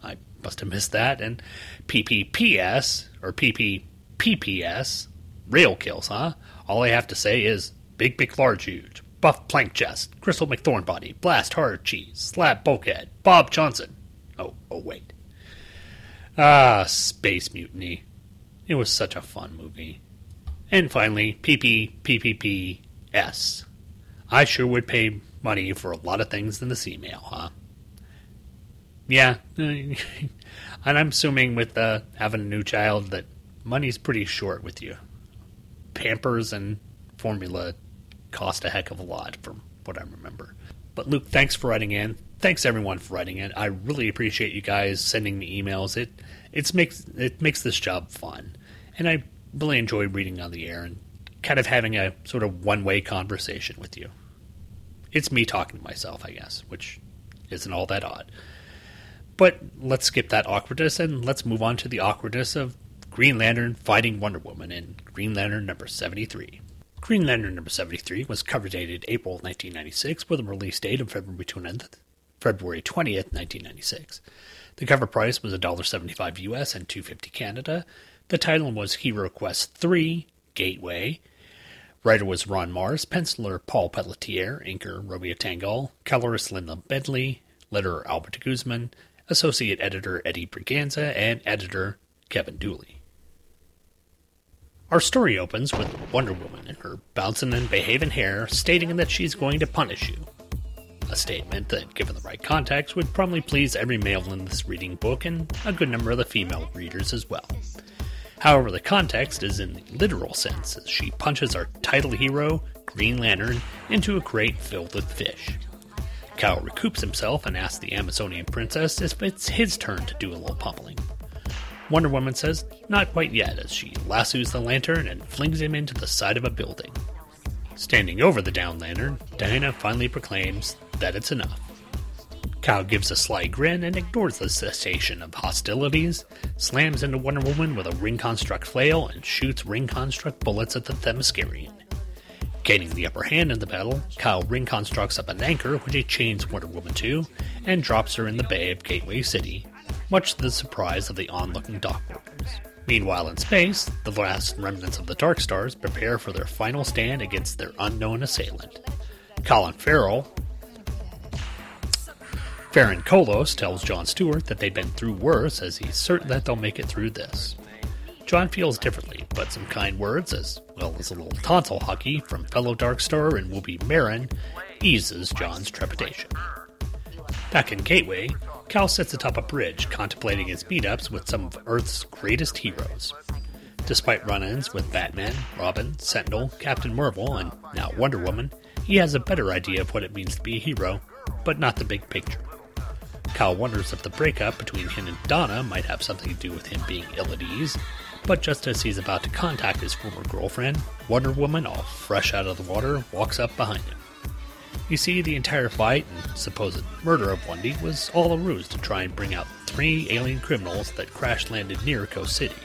A: I must have missed that. And PPPS or PPPPS, rail kills, huh? All I have to say is big, big, large, huge, buff plank chest, crystal McThorn body, blast hard cheese, slab bulkhead, Bob Johnson. Oh, oh wait. Ah, Space Mutiny. It was such a fun movie. And finally, PPPPPS. I sure would pay money for a lot of things in the sea mail, huh? Yeah, *laughs* and I'm assuming with uh, having a new child that money's pretty short with you. Pampers and formula cost a heck of a lot from what I remember. But Luke, thanks for writing in. Thanks everyone for writing in. I really appreciate you guys sending me emails. It it makes it makes this job fun, and I really enjoy reading on the air and kind of having a sort of one way conversation with you. It's me talking to myself, I guess, which isn't all that odd. But let's skip that awkwardness and let's move on to the awkwardness of Green Lantern fighting Wonder Woman in Green Lantern number 73. Green Lantern number 73 was cover dated April 1996 with a release date of February 20th, February 20th, 1996. The cover price was $1.75 US and 250 Canada. The title was Hero Quest 3 Gateway. Writer was Ron Marz, penciler Paul Pelletier, inker Romeo Tanghal, colorist Linda Bentley, letterer Albert Guzman, associate editor Eddie Berganza, and editor Kevin Dooley. Our story opens with Wonder Woman in her bouncing and behaving hair stating that she's going to punish you. A statement that, given the right context, would probably please every male in this reading book and a good number of the female readers as well. However, the context is in the literal sense as she punches our title hero, Green Lantern, into a crate filled with fish. Kyle recoups himself and asks the Amazonian princess if it's his turn to do a little pummeling. Wonder Woman says not quite yet as she lassos the lantern and flings him into the side of a building. Standing over the down lantern, Diana finally proclaims that it's enough. Kyle gives a sly grin and ignores the cessation of hostilities, slams into Wonder Woman with a ring construct flail, and shoots ring construct bullets at the Themyscirian. Gaining the upper hand in the battle, Kyle ring constructs up an anchor which he chains Wonder Woman to, and drops her in the bay of Gateway City, much to the surprise of the onlooking dock workers. Meanwhile, in space, the last remnants of the Dark Stars prepare for their final stand against their unknown assailant. Colin Farrell, Ferrin Colos tells John Stewart that they've been through worse, as he's certain that they'll make it through this. John feels differently, but some kind words, as well as a little tonsil hockey from fellow Darkstar and Whoopi Marin, eases John's trepidation. Back in Gateway, Kyle sits atop a bridge contemplating his meetups with some of Earth's greatest heroes. Despite run ins with Batman, Robin, Sentinel, Captain Marvel, and now Wonder Woman, he has a better idea of what it means to be a hero, but not the big picture. Kyle wonders if the breakup between him and Donna might have something to do with him being ill at ease, but just as he's about to contact his former girlfriend, Wonder Woman, all fresh out of the water, walks up behind him. You see, the entire fight and supposed murder of Wendy was all a ruse to try and bring out three alien criminals that crash landed near Coast City.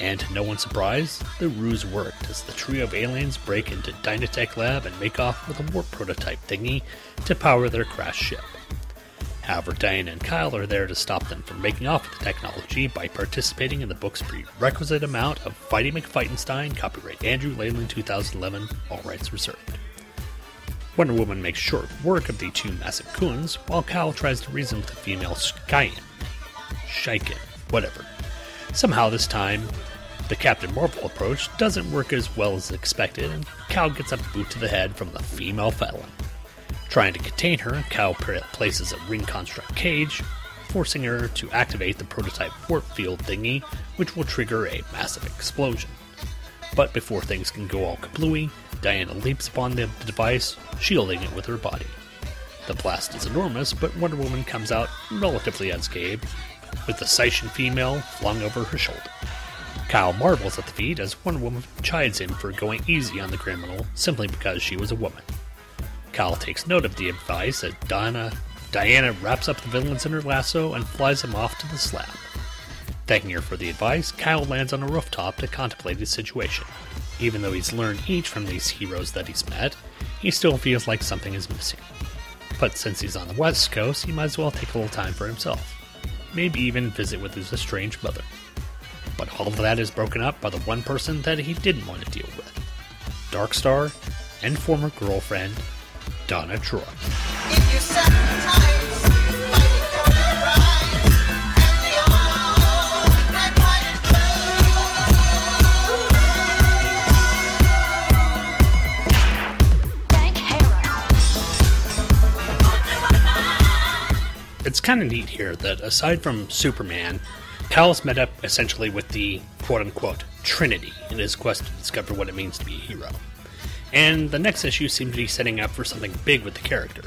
A: And to no one's surprise, the ruse worked as the trio of aliens break into Dynatech Lab and make off with a warp prototype thingy to power their crashed ship. However, Diana and Kyle are there to stop them from making off with the technology by participating in the book's prerequisite amount of Fighting McFightenstein, copyright Andrew Leyland 2011, all rights reserved. Wonder Woman makes short work of the two massive coons, while Kyle tries to reason with the female Skyan. Shiken, whatever. Somehow this time, the Captain Marvel approach doesn't work as well as expected, and Kyle gets a boot to the head from the female felon. Trying to contain her, Kyle places a ring construct cage, forcing her to activate the prototype warp field thingy, which will trigger a massive explosion. But before things can go all kablooey, Diana leaps upon the device, shielding it with her body. The blast is enormous, but Wonder Woman comes out relatively unscathed, with the Scythian female flung over her shoulder. Kyle marvels at the feat as Wonder Woman chides him for going easy on the criminal simply because she was a woman. Kyle takes note of the advice as Donna, Diana wraps up the villains in her lasso and flies them off to the slab. Thanking her for the advice, Kyle lands on a rooftop to contemplate his situation. Even though he's learned each from these heroes that he's met, he still feels like something is missing. But since he's on the West Coast, he might as well take a little time for himself. Maybe even visit with his estranged mother. But all of that is broken up by the one person that he didn't want to deal with Darkstar and former girlfriend, Donna Troy. It's kind of neat here that aside from Superman, Kyle's met up essentially with the quote unquote Trinity in his quest to discover what it means to be a hero. And the next issue seems to be setting up for something big with the character.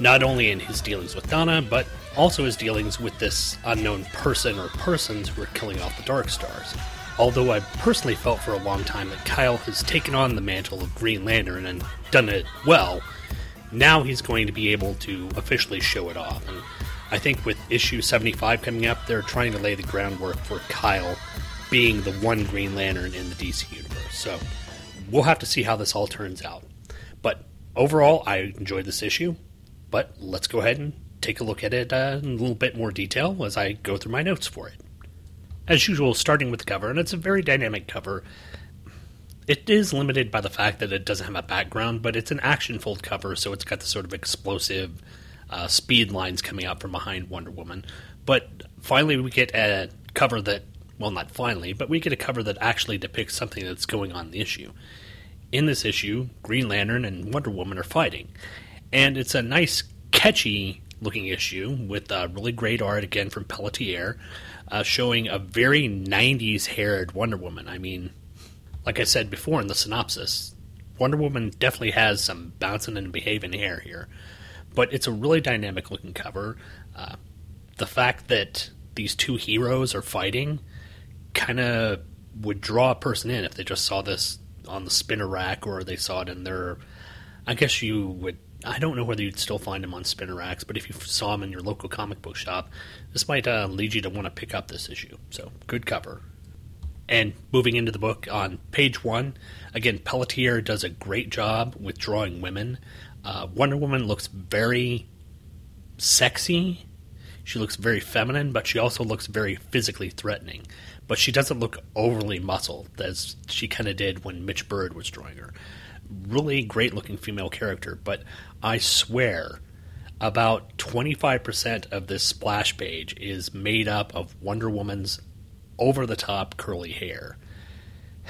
A: Not only in his dealings with Donna, but also his dealings with this unknown person or persons who are killing off the Dark Stars. Although I personally felt for a long time that Kyle has taken on the mantle of Green Lantern and done it well, now he's going to be able to officially show it off. And I think with issue 75 coming up, they're trying to lay the groundwork for Kyle being the one Green Lantern in the DC universe. So we'll have to see how this all turns out. But overall, I enjoyed this issue. But let's go ahead and take a look at it uh, in a little bit more detail as I go through my notes for it. As usual, starting with the cover, and it's a very dynamic cover. It is limited by the fact that it doesn't have a background, but it's an action fold cover, so it's got the sort of explosive uh, speed lines coming out from behind Wonder Woman. But finally, we get a cover that, well, not finally, but we get a cover that actually depicts something that's going on in the issue. In this issue, Green Lantern and Wonder Woman are fighting, and it's a nice, catchy looking issue with uh, really great art again from Pelletier, uh, showing a very 90s haired Wonder Woman. I mean, like I said before in the synopsis, Wonder Woman definitely has some bouncing and behaving hair here, but it's a really dynamic looking cover. Uh, the fact that these two heroes are fighting kind of would draw a person in if they just saw this on the spinner rack or they saw it in their. I guess you would. I don't know whether you'd still find them on spinner racks, but if you saw them in your local comic book shop, this might uh, lead you to want to pick up this issue. So, good cover. And moving into the book on page one, again, Pelletier does a great job with drawing women. Uh, Wonder Woman looks very sexy. She looks very feminine, but she also looks very physically threatening. But she doesn't look overly muscled, as she kind of did when Mitch Byrd was drawing her. Really great looking female character, but I swear about 25% of this splash page is made up of Wonder Woman's over the top curly hair. *sighs*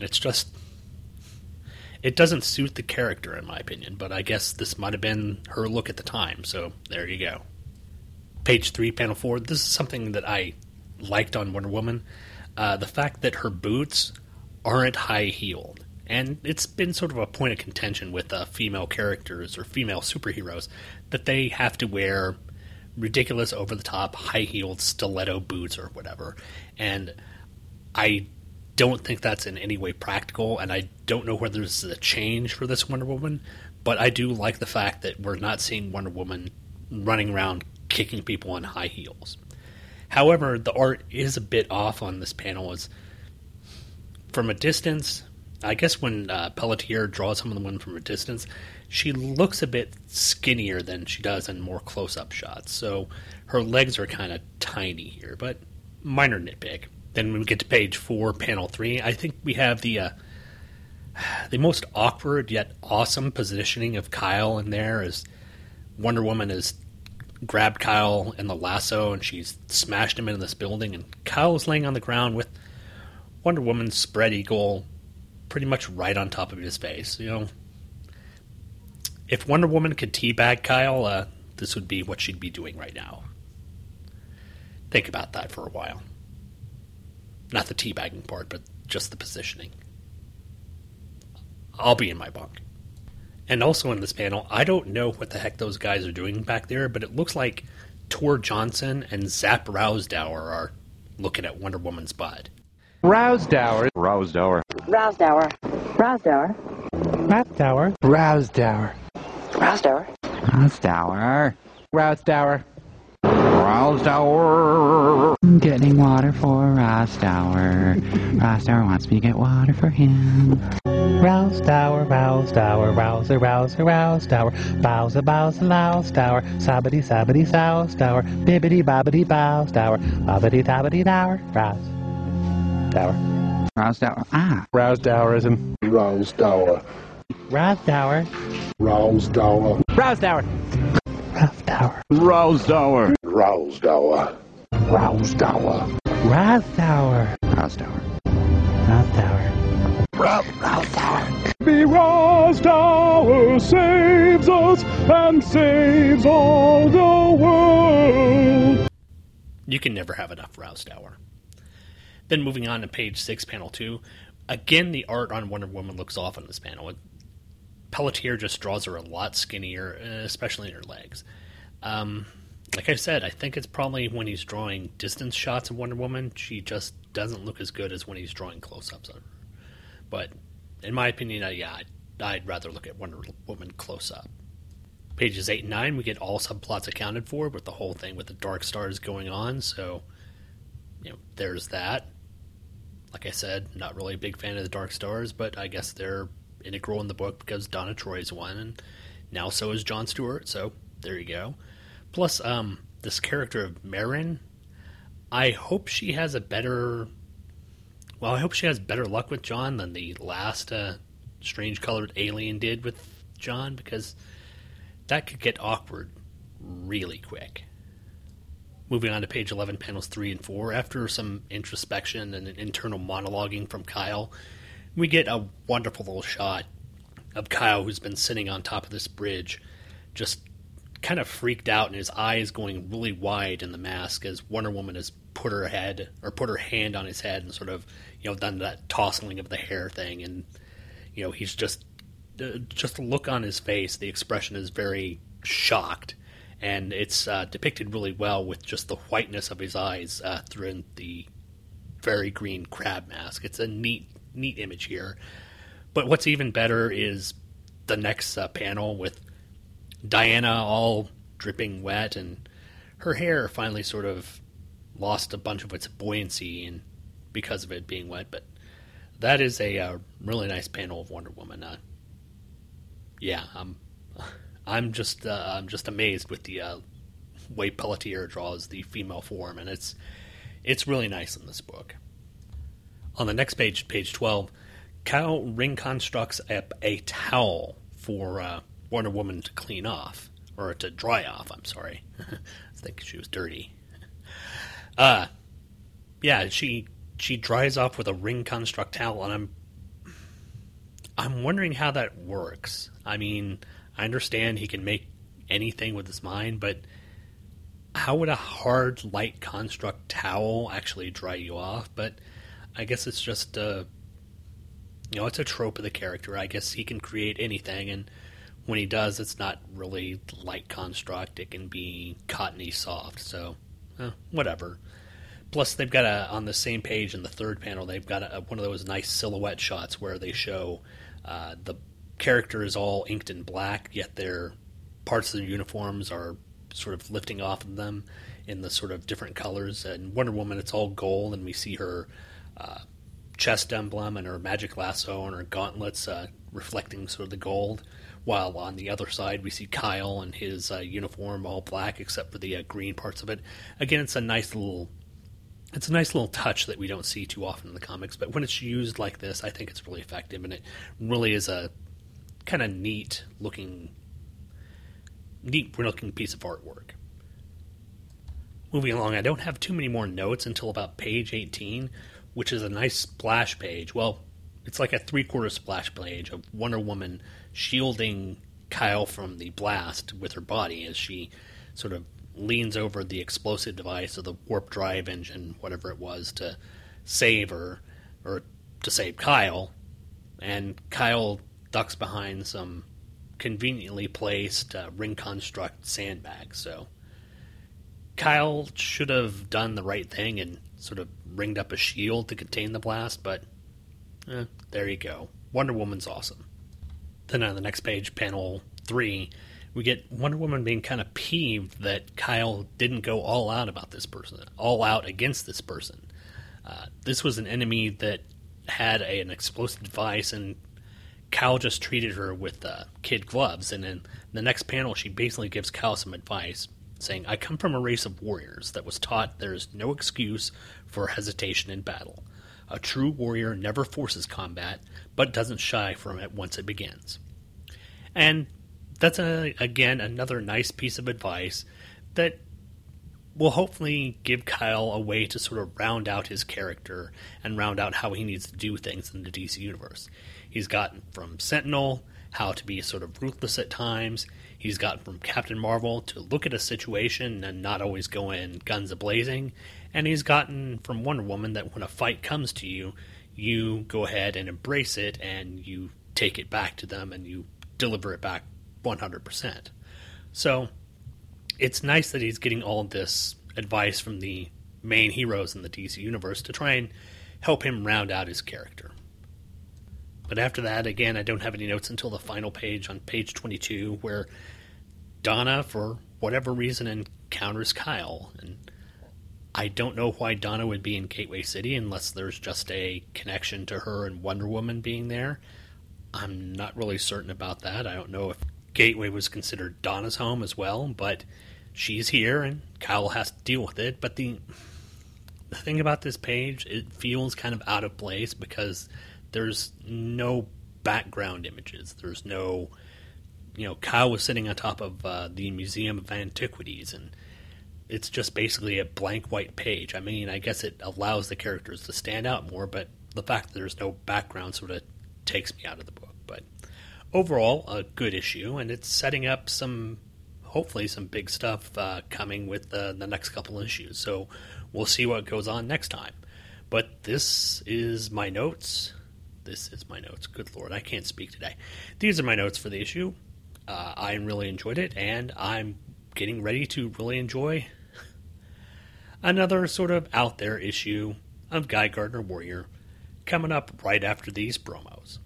A: It's just. It doesn't suit the character, in my opinion, but I guess this might have been her look at the time, so there you go. Page 3, panel 4. This is something that I liked on Wonder Woman. Uh, the fact that her boots aren't high heeled. And it's been sort of a point of contention with uh, female characters or female superheroes that they have to wear ridiculous, over the top, high heeled stiletto boots or whatever. And I don't think that's in any way practical, and I don't know whether this is a change for this Wonder Woman, but I do like the fact that we're not seeing Wonder Woman running around kicking people in high heels. However, the art is a bit off on this panel. Is from a distance. I guess when uh, Pelletier draws some of the one from a distance, she looks a bit skinnier than she does in more close-up shots. So her legs are kind of tiny here, but minor nitpick. Then when we get to page four, panel three, I think we have the uh, the most awkward yet awesome positioning of Kyle in there. As Wonder Woman has grabbed Kyle in the lasso and she's smashed him into this building, and Kyle is laying on the ground with Wonder Woman's spread eagle pretty much right on top of his face. You know, if Wonder Woman could teabag Kyle, uh, this would be what she'd be doing right now. Think about that for a while. Not the teabagging part, but just the positioning. I'll be in my bunk. And also in this panel, I don't know what the heck those guys are doing back there, but it looks like Tor Johnson and Zap Rowsdower are looking at Wonder Woman's butt.
K: Rowsdower.
H: Rowsdower.
L: Rowsdower. Rowsdower.
K: Rowsdower. Rowsdower.
L: Rowsdower.
K: Rowsdower. Rowsdower.
M: Rowsdower. Getting water for Rowsdower. Rowsdower wants me to get water for him.
K: Rowsdower, Rowsdower, Rouser, Rouser, Rowsdower, Bowser, Bowser, Lousdower, Sabbity, Sabbity, Sousdower, Bibbity, Bobbity, Bowsdower, Bobbity, Dobbity, Dower, Rouse. Dower.
M: Rowsdower. Ah.
K: Rowsdowerism.
N: Rowsdower.
K: Rowsdower.
N: Rowsdower.
K: Rowsdower. Rowsdower.
N: Rowsdower. Rowsdower. Rowsdower.
K: Rowsdower.
M: Rowsdower.
K: Rowsdower.
N: Rowsdower.
C: The Rowsdower saves us and saves all the world.
A: You can never have enough Rowsdower. Then moving on to page six, panel two. Again, the art on Wonder Woman looks off on this panel. Pelletier just draws her a lot skinnier, uh, especially in her legs. Um, like I said, I think it's probably when he's drawing distance shots of Wonder Woman, she just doesn't look as good as when he's drawing close-ups of her. But in my opinion, uh, yeah, I'd, I'd rather look at Wonder Woman close-up. Pages eight and nine, we get all subplots accounted for, with the whole thing with the Dark Stars going on. So, you know, there's that. Like I said, not really a big fan of the Dark Stars, but I guess they're integral in the book because Donna Troy's one, and now so is John Stewart. So there you go. Plus, um, this character of Marin, I hope she has a better. Well, I hope she has better luck with John than the last uh, strange colored alien did with John because that could get awkward really quick. Moving on to page 11, panels 3 and 4. After some introspection and an internal monologuing from Kyle, we get a wonderful little shot of Kyle who's been sitting on top of this bridge, just kind of freaked out and his eyes going really wide in the mask as Wonder Woman has put her head or put her hand on his head and sort of, you know, done that tossing of the hair thing. And, you know, he's just, uh, just the look on his face, the expression is very shocked and it's uh, depicted really well with just the whiteness of his eyes uh, through the very green crab mask. It's a neat, neat image here. But what's even better is the next uh, panel with Diana all dripping wet, and her hair finally sort of lost a bunch of its buoyancy, and because of it being wet. But that is a uh, really nice panel of Wonder Woman. Uh, yeah, I'm I'm just uh, I'm just amazed with the uh, way Pelletier draws the female form, and it's it's really nice in this book. On the next page, page twelve, Kyle ring constructs a, a towel for uh, Wonder Woman to clean off or to dry off. I'm sorry, *laughs* I think she was dirty. Uh yeah, she she dries off with a ring construct towel, and I'm I'm wondering how that works. I mean, I understand he can make anything with his mind, but how would a hard, light construct towel actually dry you off? But I guess it's just a, you know, it's a trope of the character. I guess he can create anything, and when he does, it's not really light construct. It can be cottony soft. So, eh, whatever. Plus, they've got a on the same page in the third panel. They've got a, one of those nice silhouette shots where they show uh, the character is all inked in black, yet their parts of their uniforms are sort of lifting off of them in the sort of different colors. And Wonder Woman, it's all gold, and we see her uh, chest emblem and her magic lasso and her gauntlets uh, reflecting sort of the gold. While on the other side, we see Kyle and his uh, uniform all black except for the uh, green parts of it. Again, it's a nice little it's a nice little touch that we don't see too often in the comics, but when it's used like this, I think it's really effective, and it really is a kind of neat looking, neat looking piece of artwork. Moving along, I don't have too many more notes until about page 18, which is a nice splash page. Well, it's like a three quarter splash page of Wonder Woman shielding Kyle from the blast with her body as she sort of leans over the explosive device or the warp drive engine, whatever it was, to save her or to save Kyle. And Kyle ducks behind some conveniently placed uh, ring construct sandbags. So Kyle should have done the right thing and sort of ringed up a shield to contain the blast, but eh, there you go. Wonder Woman's awesome. Then on the next page, panel three, we get Wonder Woman being kind of peeved that Kyle didn't go all out about this person, all out against this person. Uh, this was an enemy that had a, an explosive device, and Kyle just treated her with uh, kid gloves. And in the next panel, she basically gives Kyle some advice, saying, I come from a race of warriors that was taught there is no excuse for hesitation in battle. A true warrior never forces combat, but doesn't shy from it once it begins. And that's a, again another nice piece of advice that will hopefully give Kyle a way to sort of round out his character and round out how he needs to do things in the DC universe. He's gotten from Sentinel how to be sort of ruthless at times. He's gotten from Captain Marvel to look at a situation and not always go in guns a blazing. And he's gotten from Wonder Woman that when a fight comes to you, you go ahead and embrace it and you take it back to them and you deliver it back 100%. So it's nice that he's getting all this advice from the main heroes in the DC universe to try and help him round out his character. But after that, again, I don't have any notes until the final page on page 22, where Donna, for whatever reason, encounters Kyle. And I don't know why Donna would be in Gateway City unless there's just a connection to her and Wonder Woman being there. I'm not really certain about that. I don't know if Gateway was considered Donna's home as well, but she's here and Kyle has to deal with it. But the the thing about this page, it feels kind of out of place because there's no background images. There's no, you know, Kyle was sitting on top of uh, the Museum of Antiquities, and it's just basically a blank white page. I mean, I guess it allows the characters to stand out more, but the fact that there's no background sort of takes me out of the book. But overall, a good issue, and it's setting up some, hopefully, some big stuff uh, coming with uh, the next couple issues. So we'll see what goes on next time. But this is my notes. This is my notes. Good lord, I can't speak today. These are my notes for the issue. Uh, I really enjoyed it, and I'm getting ready to really enjoy another sort of out there issue of Guy Gardner Warrior coming up right after these promos.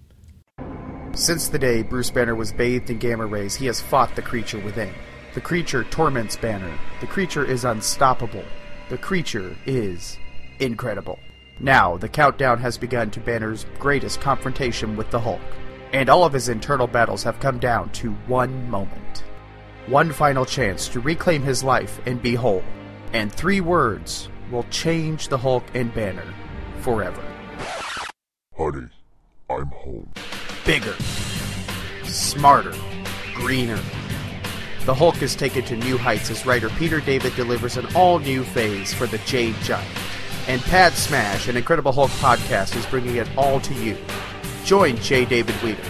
O: Since the day Bruce Banner was bathed in gamma rays, he has fought the creature within. The creature torments Banner. The creature is unstoppable. The creature is incredible. Now, the countdown has begun to Banner's greatest confrontation with the Hulk, and all of his internal battles have come down to one moment. One final chance to reclaim his life and be whole, and three words will change the Hulk and Banner forever.
N: Honey, I'm home.
O: Bigger, smarter, greener. The Hulk is taken to new heights as writer Peter David delivers an all new phase for the Jade Giant. And Pad Smash, an Incredible Hulk podcast, is bringing it all to you. Join J. David Weeder,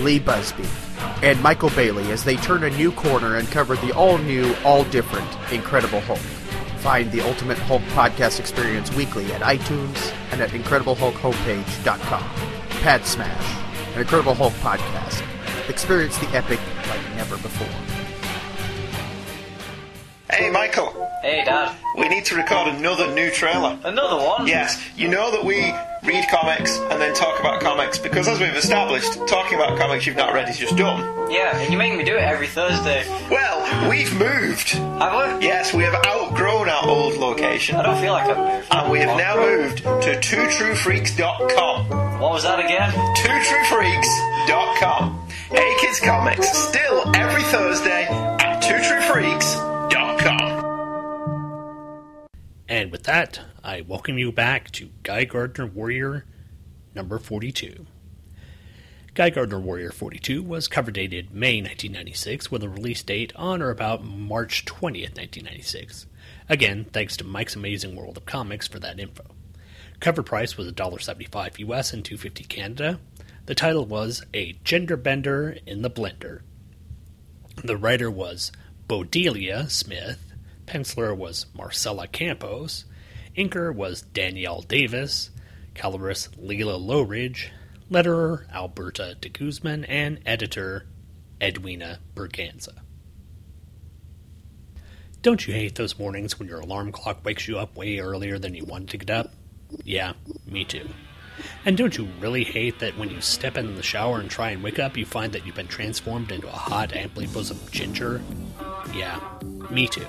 O: Lee Busby, and Michael Bailey as they turn a new corner and cover the all new, all different Incredible Hulk. Find the Ultimate Hulk podcast experience weekly at iTunes and at IncredibleHulkHomepage.com. Pad Smash, an Incredible Hulk podcast. Experience the epic like never before.
P: Hey, Michael.
Q: Hey, Dad.
P: We need to record another new trailer.
Q: Another one?
P: Yes. You know that we read comics, and then talk about comics. Because as we've established, talking about comics you've not read is just dumb.
Q: Yeah, and you make me do it every Thursday.
P: Well, we've moved.
Q: Have we?
P: Yes, we have outgrown our old location.
Q: I don't feel like I've moved.
P: And we have now moved to twotruefreaks.com.
Q: What was that again?
P: twotruefreaks.com. Hey Kids Comics, still every Thursday at twotruefreaks.com.
A: And with that, I welcome you back to Guy Gardner Warrior number 42. Guy Gardner Warrior 42 was cover dated May 1996 with a release date on or about March 20th, 1996. Again, thanks to Mike's Amazing World of Comics for that info. Cover price was $1.75 US and $2.50 Canada. The title was A Gender Bender in the Blender. The writer was Bodelia Smith. Penciler was Marcella Campos. Inker was Danielle Davis. Colorist Leila Lowridge. Letterer Alberta de Guzman. And editor Edwina Berganza. Don't you hate those mornings when your alarm clock wakes you up way earlier than you wanted to get up? Yeah, me too. And don't you really hate that when you step in the shower and try and wake up, you find that you've been transformed into a hot, amply bosomed ginger? Yeah, me too.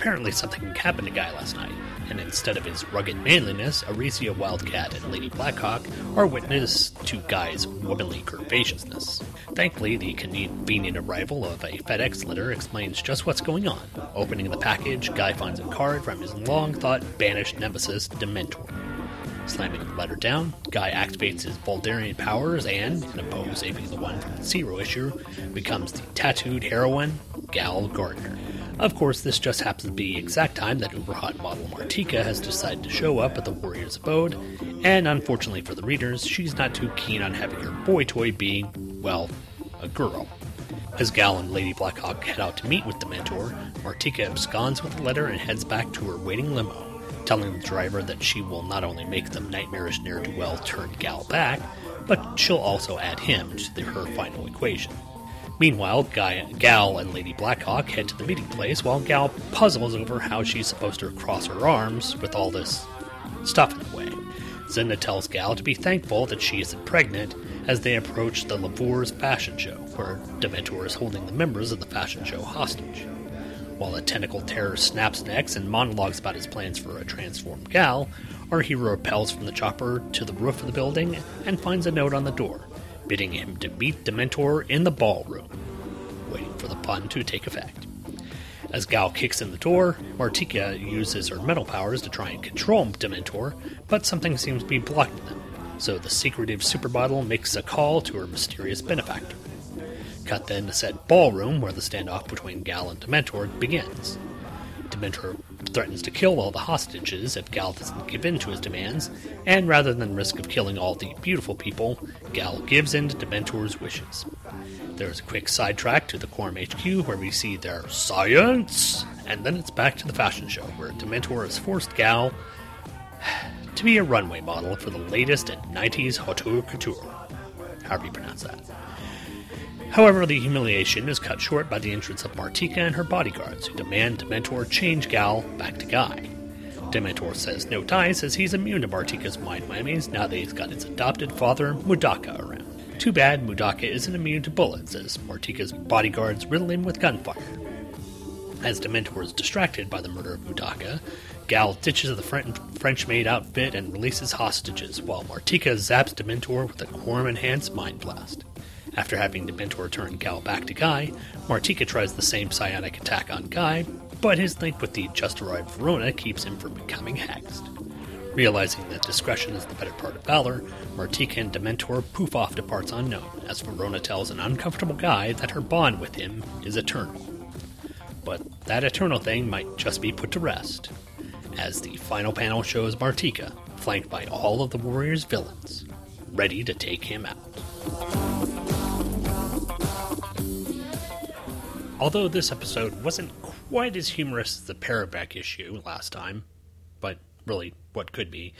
A: Apparently, something happened to Guy last night, and instead of his rugged manliness, Arisia Wildcat and Lady Blackhawk are witness to Guy's womanly curvaceousness. Thankfully, the convenient arrival of a FedEx letter explains just what's going on. Opening the package, Guy finds a card from his long thought banished nemesis, Dementor. Slamming the letter down, Guy activates his Vuldarian powers and, in a pose aping the one from the Zero issue, becomes the tattooed heroine, Gal Gardner. Of course, this just happens to be the exact time that uber-hot model Martika has decided to show up at the Warrior's abode, and unfortunately for the readers, she's not too keen on having her boy toy being, well, a girl. As Gal and Lady Blackhawk head out to meet with Dementor, Martika absconds with the letter and heads back to her waiting limo telling the driver that she will not only make the nightmarish ne'er do well turn Gal back, but she'll also add him to the, her final equation. Meanwhile, Guy, Gal and Lady Blackhawk head to the meeting place while Gal puzzles over how she's supposed to cross her arms with all this stuff in the way. Zinda tells Gal to be thankful that she isn't pregnant as they approach the Lavour's fashion show, where Dementor is holding the members of the fashion show hostage. While a tentacle terror snaps necks and monologues about his plans for a transformed gal, our hero rappels from the chopper to the roof of the building and finds a note on the door, bidding him to meet Dementor in the ballroom, waiting for the pun to take effect. As Gal kicks in the door, Martika uses her mental powers to try and control Dementor, but something seems to be blocking them, so the secretive supermodel makes a call to her mysterious benefactor. Cut then to said ballroom where the standoff between Gal and Dementor begins. Dementor threatens to kill all the hostages if Gal doesn't give in to his demands, and rather than risk of killing all the beautiful people, Gal gives in to Dementor's wishes. There's a quick sidetrack to the Quorum HQ where we see their science, and then it's back to the fashion show where Dementor has forced Gal to be a runway model for the latest in 90s haute couture. However you pronounce that. However, the humiliation is cut short by the entrance of Martika and her bodyguards, who demand Dementor change Gal back to Guy. Dementor says no ties as he's immune to Martika's mind whammies now that he's got his adopted father, Mudaka, around. Too bad Mudaka isn't immune to bullets, as Martika's bodyguards riddle him with gunfire. As Dementor is distracted by the murder of Mudaka, Gal ditches the French made outfit and releases hostages, while Martika zaps Dementor with a quorum enhanced mind blast. After having Dementor turn Gal back to Guy, Martika tries the same psionic attack on Guy, but his link with the just arrived Verona keeps him from becoming hexed. Realizing that discretion is the better part of valor, Martika and Dementor poof off to parts unknown, as Verona tells an uncomfortable Guy that her bond with him is eternal. But that eternal thing might just be put to rest, as the final panel shows Martika, flanked by all of the warrior's villains, ready to take him out. Although this episode wasn't quite as humorous as the Parabec issue last time, but really what could be,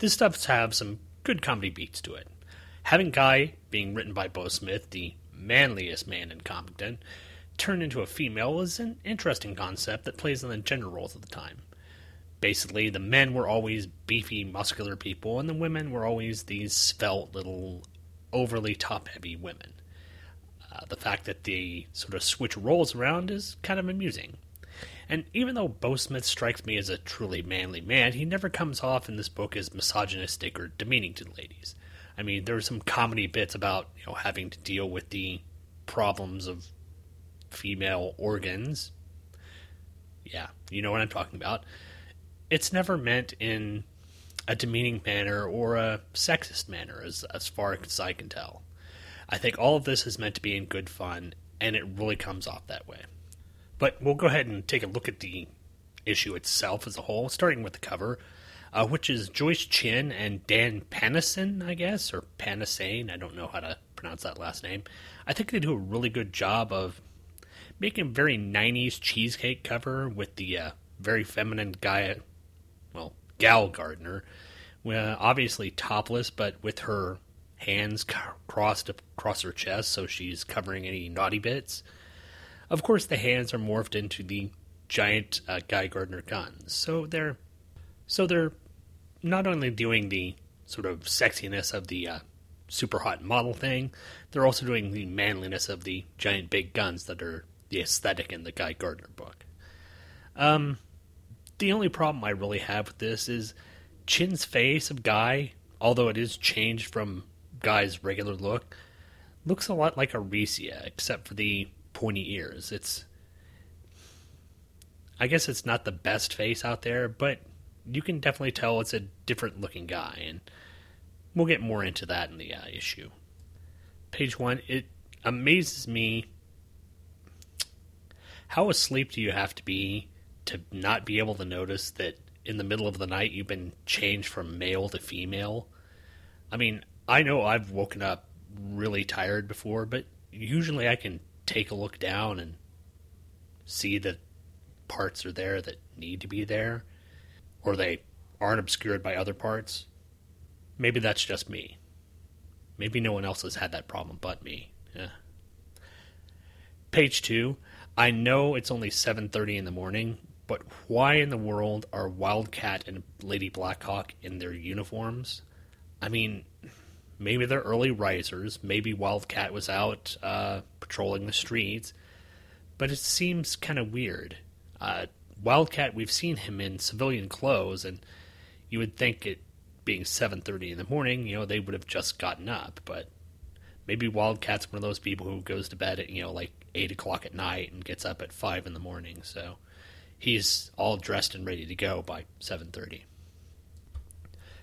A: this stuff has some good comedy beats to it. Having Guy, being written by Beau Smith, the manliest man in Compton, turn into a female is an interesting concept that plays on the gender roles of the time. basically the men were always beefy, muscular people, and the women were always these svelte, little, overly top heavy women. Uh, the fact that they sort of switch roles around is kind of amusing. And even though Beau Smith strikes me as a truly manly man, he never comes off in this book as misogynistic or demeaning to the ladies. I mean, there are some comedy bits about you know having to deal with the problems of female organs. Yeah, you know what I'm talking about. It's never meant in a demeaning manner or a sexist manner, as as far as I can tell. I think all of this is meant to be in good fun, and it really comes off that way. But we'll go ahead and take a look at the issue itself as a whole, starting with the cover, uh, which is Joyce Chin and Dan Panison, I guess, or Panasane. I don't know how to pronounce that last name. I think they do a really good job of making a very 90s cheesecake cover with the uh, very feminine guy, well, Gal Gardner, well, obviously topless, but with her hands crossed across her chest, so she's covering any naughty bits. Of course, the hands are morphed into the giant uh, Guy Gardner guns, so they're so they're not only doing the sort of sexiness of the uh, super hot model thing, they're also doing the manliness of the giant big guns that are the aesthetic in the Guy Gardner book. Um, the only problem I really have with this is Chin's face of Guy, although it is changed from Guy's regular look, looks a lot like Arisia, except for the pointy ears. It's I guess it's not the best face out there, but you can definitely tell it's a different looking guy, and we'll get more into that in the uh, issue. Page one, it amazes me how asleep do you have to be to not be able to notice that in the middle of the night you've been changed from male to female? I mean, I know I've woken up really tired before, but usually I can take a look down and see that parts are there that need to be there, or they aren't obscured by other parts. Maybe that's just me. Maybe no one else has had that problem but me. Yeah. Page two. I know it's only seven thirty in the morning, but why in the world are Wildcat and Lady Blackhawk in their uniforms? I mean, maybe they're early risers. Maybe Wildcat was out uh, patrolling the streets, but it seems kind of weird. Uh, Wildcat, we've seen him in civilian clothes, and you would think it being 7:30 in the morning, you know, they would have just gotten up. But maybe Wildcat's one of those people who goes to bed at you know like eight o'clock at night and gets up at five in the morning. So he's all dressed and ready to go by 7:30.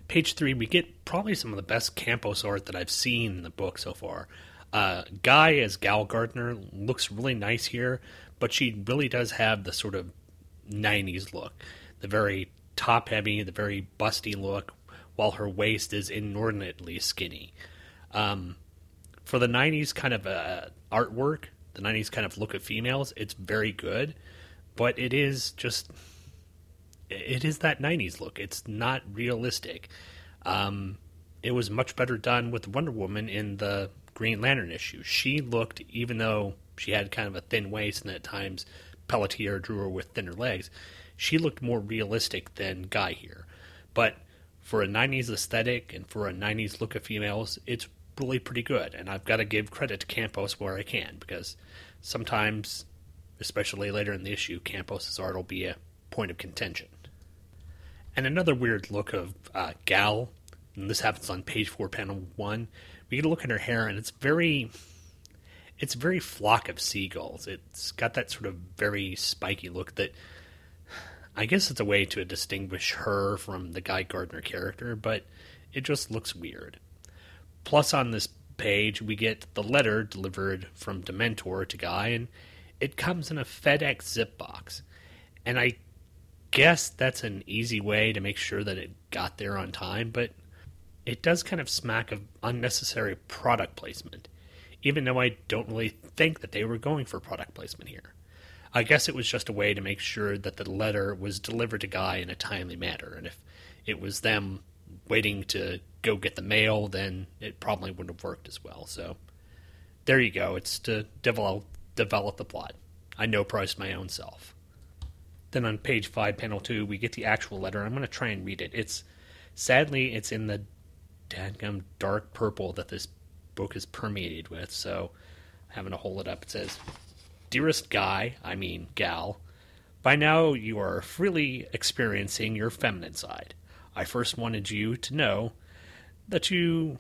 A: Page three, we get probably some of the best Campos art that I've seen in the book so far. Uh, Guy as Gal Gardner looks really nice here, but she really does have the sort of 90s look. The very top heavy, the very busty look, while her waist is inordinately skinny. Um, for the 90s kind of uh, artwork, the 90s kind of look at females, it's very good, but it is just. It is that 90s look. It's not realistic. Um, it was much better done with Wonder Woman in the Green Lantern issue. She looked, even though she had kind of a thin waist and at times Pelletier drew her with thinner legs, she looked more realistic than Guy here. But for a 90s aesthetic and for a 90s look of females, it's really pretty good. And I've got to give credit to Campos where I can because sometimes, especially later in the issue, Campos's art will be a point of contention. And another weird look of uh, Gal, and this happens on page four, panel one. We get a look at her hair, and it's very, it's very flock of seagulls. It's got that sort of very spiky look that, I guess, it's a way to distinguish her from the Guy Gardner character, but it just looks weird. Plus, on this page, we get the letter delivered from Dementor to Guy, and it comes in a FedEx zip box. And I guess that's an easy way to make sure that it got there on time, but it does kind of smack of unnecessary product placement, even though I don't really think that they were going for product placement here. I guess it was just a way to make sure that the letter was delivered to Guy in a timely manner, and if it was them waiting to go get the mail, then it probably wouldn't have worked as well. So there you go. It's to develop develop the plot. I know priced my own self. Then on page five, panel two, we get the actual letter. I'm going to try and read it. It's sadly it's in the dadgum dark purple that this book is permeated with. So I'm having to hold it up. It says, "Dearest guy, I mean gal, by now you are freely experiencing your feminine side. I first wanted you to know that you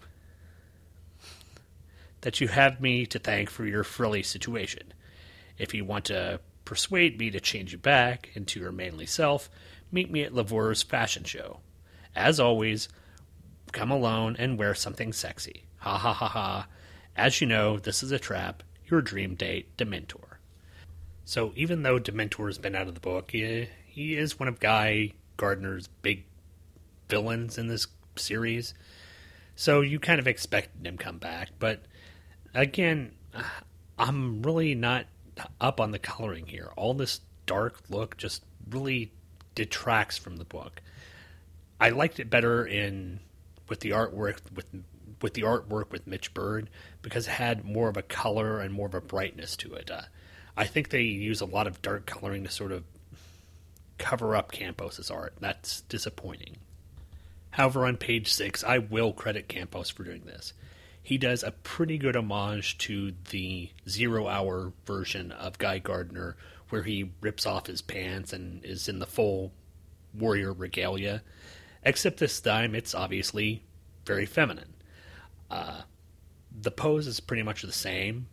A: that you have me to thank for your frilly situation. If you want to persuade me to change you back into your manly self, meet me at Lavour's fashion show. As always, come alone and wear something sexy. Ha ha ha ha. As you know, this is a trap. Your dream date, Dementor. So even though Dementor's been out of the book, he, he is one of Guy Gardner's big villains in this series. So you kind of expected him come back, but again, I'm really not up on the coloring here. All this dark look just really detracts from the book. I liked it better in with the artwork with with the artwork with Mitch Byrd because it had more of a color and more of a brightness to it. Uh, I think they use a lot of dark coloring to sort of cover up Campos's art. That's disappointing. However, on page six, I will credit Campos for doing this. He does a pretty good homage to the zero hour version of Guy Gardner, where he rips off his pants and is in the full warrior regalia. Except this time, it's obviously very feminine. Uh, the pose is pretty much the same.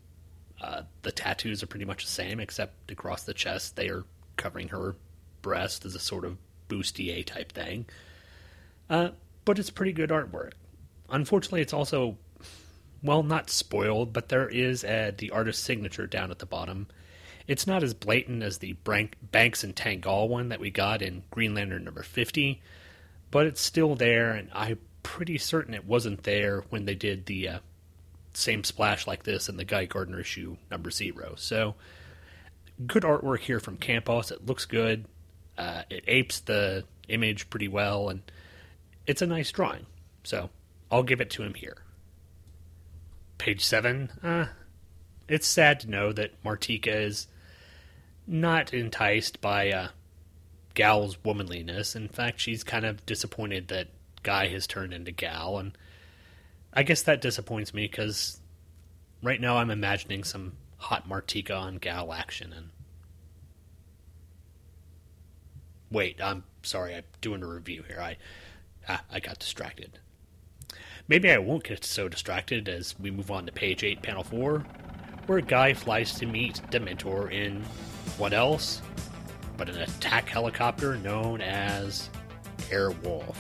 A: Uh, the tattoos are pretty much the same, except across the chest, they are covering her breast as a sort of bustier type thing. Uh, but it's pretty good artwork. Unfortunately, it's also, well, not spoiled, but there is a, the artist's signature down at the bottom. It's not as blatant as the Brank, Banks and Tanghal one that we got in Green Lantern number 50, but it's still there, and I'm pretty certain it wasn't there when they did the uh, same splash like this in the Guy Gardner issue number zero. So, good artwork here from Campos. It looks good. Uh, it apes the image pretty well, and it's a nice drawing. So, I'll give it to him here. Page seven. Uh, it's sad to know that Martika is not enticed by uh, Gal's womanliness. In fact, she's kind of disappointed that Guy has turned into Gal, and I guess that disappoints me because right now I'm imagining some hot Martika on Gal action. And wait, I'm sorry, I'm doing a review here. I ah, I got distracted. Maybe I won't get so distracted as we move on to page eight, panel four, where a Guy flies to meet Dementor in what else but an attack helicopter known as Airwolf.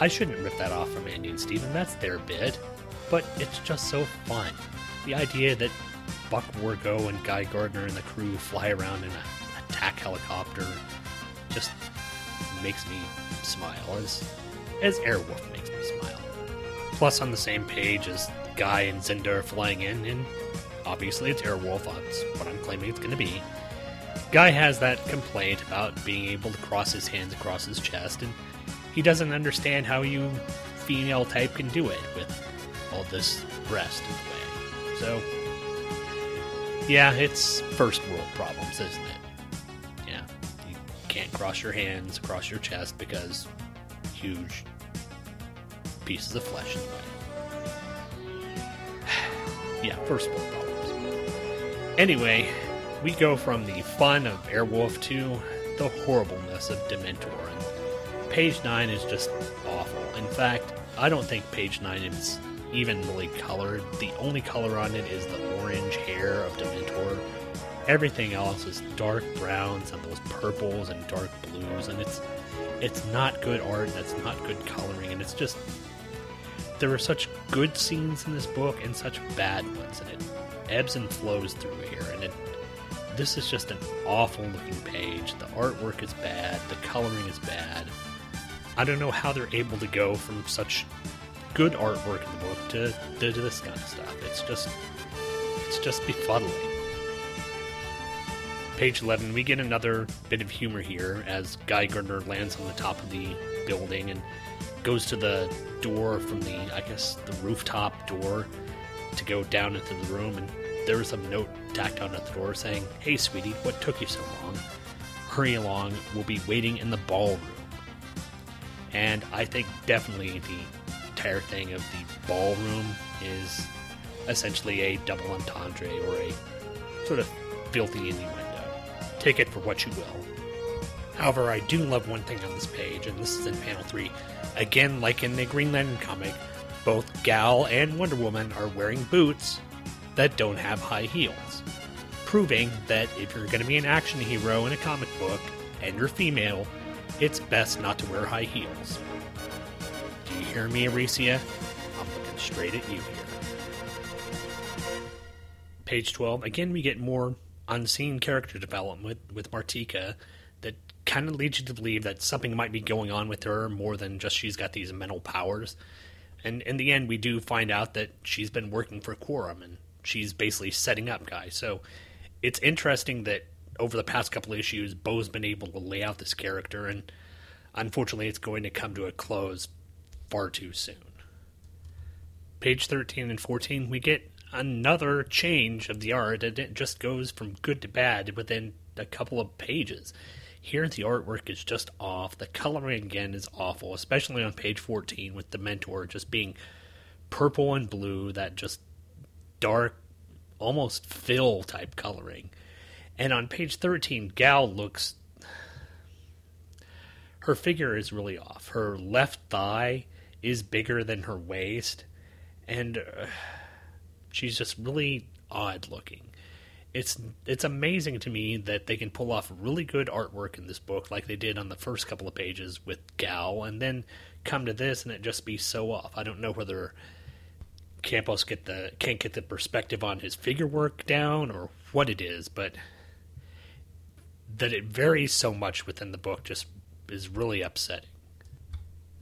A: I shouldn't rip that off from Andy and Steven, that's their bit, but it's just so fun. The idea that Buck Wargo and Guy Gardner and the crew fly around in an attack helicopter just makes me smile as as Airwolf makes me smile. Plus, on the same page as Guy and Zinda are flying in, and obviously it's Airwolf, that's what I'm claiming it's going to be. Guy has that complaint about being able to cross his hands across his chest, and he doesn't understand how you female type can do it with all this breast in the way. So, yeah, it's first world problems, isn't it? Yeah, you can't cross your hands across your chest because huge pieces of flesh in the way. *sighs* yeah, first world problems. Anyway, we go from the fun of Airwolf to the horribleness of Dementor, and page 9 is just awful. In fact, I don't think page 9 is even really colored. The only color on it is the orange hair of Dementor. Everything else is dark browns and those purples and dark blues, and it's it's not good art, that's not good coloring, and it's just there are such good scenes in this book and such bad ones, and it ebbs and flows through here. And it, this is just an awful looking page. The artwork is bad, the coloring is bad. I don't know how they're able to go from such good artwork in the book to, to, this kind of stuff. It's just, it's just befuddling. Page 11, we get another bit of humor here as Guy Gardner lands on the top of the building and goes to the door from the, I guess, the rooftop door to go down into the room, and there was a note tacked on at the door saying, Hey, sweetie, what took you so long? Hurry along, we'll be waiting in the ballroom. And I think definitely the entire thing of the ballroom is essentially a double entendre or a sort of filthy innuendo. Take it for what you will. However, I do love one thing on this page, and this is in panel 3. Again, like in the Green Lantern comic, both Gal and Wonder Woman are wearing boots that don't have high heels, proving that if you're going to be an action hero in a comic book and you're female, it's best not to wear high heels. Hear me, Arisia? I'm looking straight at you here. Page 12, again, we get more unseen character development with, with Martika that kind of leads you to believe that something might be going on with her more than just she's got these mental powers. And in the end, we do find out that she's been working for Quorum and she's basically setting up guys. So it's interesting that over the past couple issues, Beau's been able to lay out this character, and unfortunately, it's going to come to a close far too soon. Page 13 and 14, we get another change of the art, and it just goes from good to bad within a couple of pages. Here, the artwork is just off. The coloring again is awful, especially on page 14 with Dementor just being purple and blue, that just dark, almost fill type coloring. And on page 13, Gal looks. Her figure is really off. Her left thigh is bigger than her waist, and uh, she's just really odd looking. It's it's amazing to me that they can pull off really good artwork in this book, like they did on the first couple of pages with Gal, and then come to this and it just be so off. I don't know whether Campos get the can't get the perspective on his figure work down or what it is, but that it varies so much within the book just is really upsetting.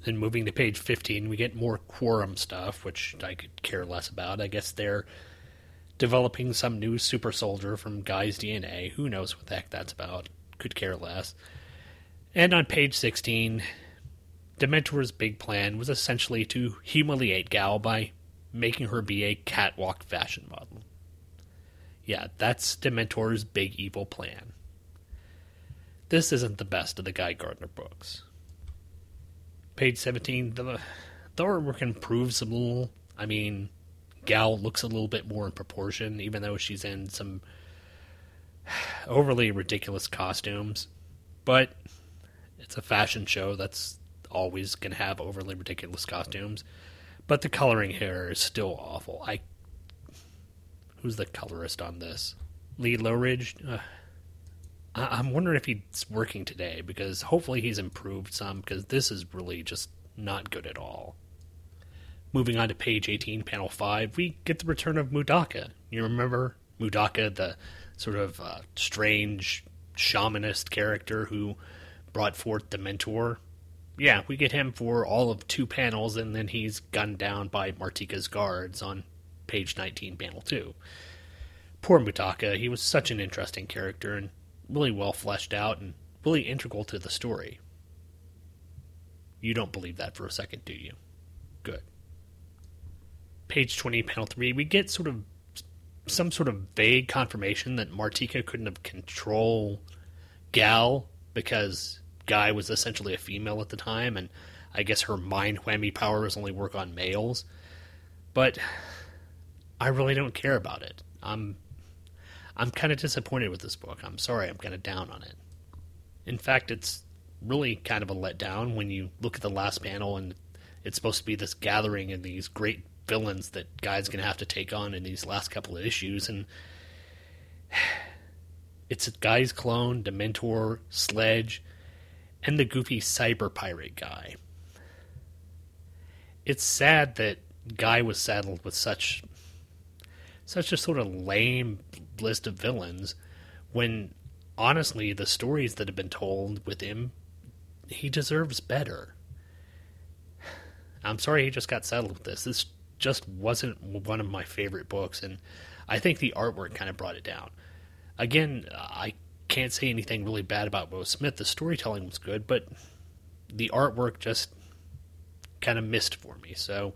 A: Then moving to page 15, we get more quorum stuff, which I could care less about. I guess they're developing some new super soldier from Guy's DNA. Who knows what the heck that's about? Could care less. And on page 16, Dementor's big plan was essentially to humiliate Gal by making her be a catwalk fashion model. Yeah, that's Dementor's big evil plan. This isn't the best of the Guy Gardner books. Page 17, the, the artwork improves a little. I mean, Gal looks a little bit more in proportion, even though she's in some *sighs* overly ridiculous costumes. But it's a fashion show that's always going to have overly ridiculous costumes. But the coloring here is still awful. I who's the colorist on this? Lee Loughridge. Uh, I- I'm wondering if he's working today because hopefully he's improved some because this is really just not good at all. Moving on to page 18, panel 5, we get the return of Mudaka. You remember Mudaka, the sort of uh, strange shamanist character who brought forth Dementor? Yeah, we get him for all of two panels, and then he's gunned down by Martika's guards on page 19, panel 2. Poor Mutaka, he was such an interesting character and really well fleshed out and really integral to the story. You don't believe that for a second, do you? Good. Page 20, panel 3, we get sort of some sort of vague confirmation that Martika couldn't have control Gal because Guy was essentially a female at the time, and I guess her mind whammy powers only work on males. But I really don't care about it. I'm I'm kind of disappointed with this book. I'm sorry, I'm kind of down on it. In fact, it's really kind of a letdown when you look at the last panel and it's supposed to be this gathering and these great villains that Guy's going to have to take on in these last couple of issues, and *sighs* it's Guy's clone, Dementor, Sledge, and the goofy cyber pirate guy. It's sad that Guy was saddled with such such a sort of lame list of villains when honestly the stories that have been told with him he deserves better. I'm sorry he just got settled with this. This just wasn't one of my favorite books and I think the artwork kind of brought it down. Again, I can't say anything really bad about Beau Smith. The storytelling was good, but the artwork just kind of missed for me. So,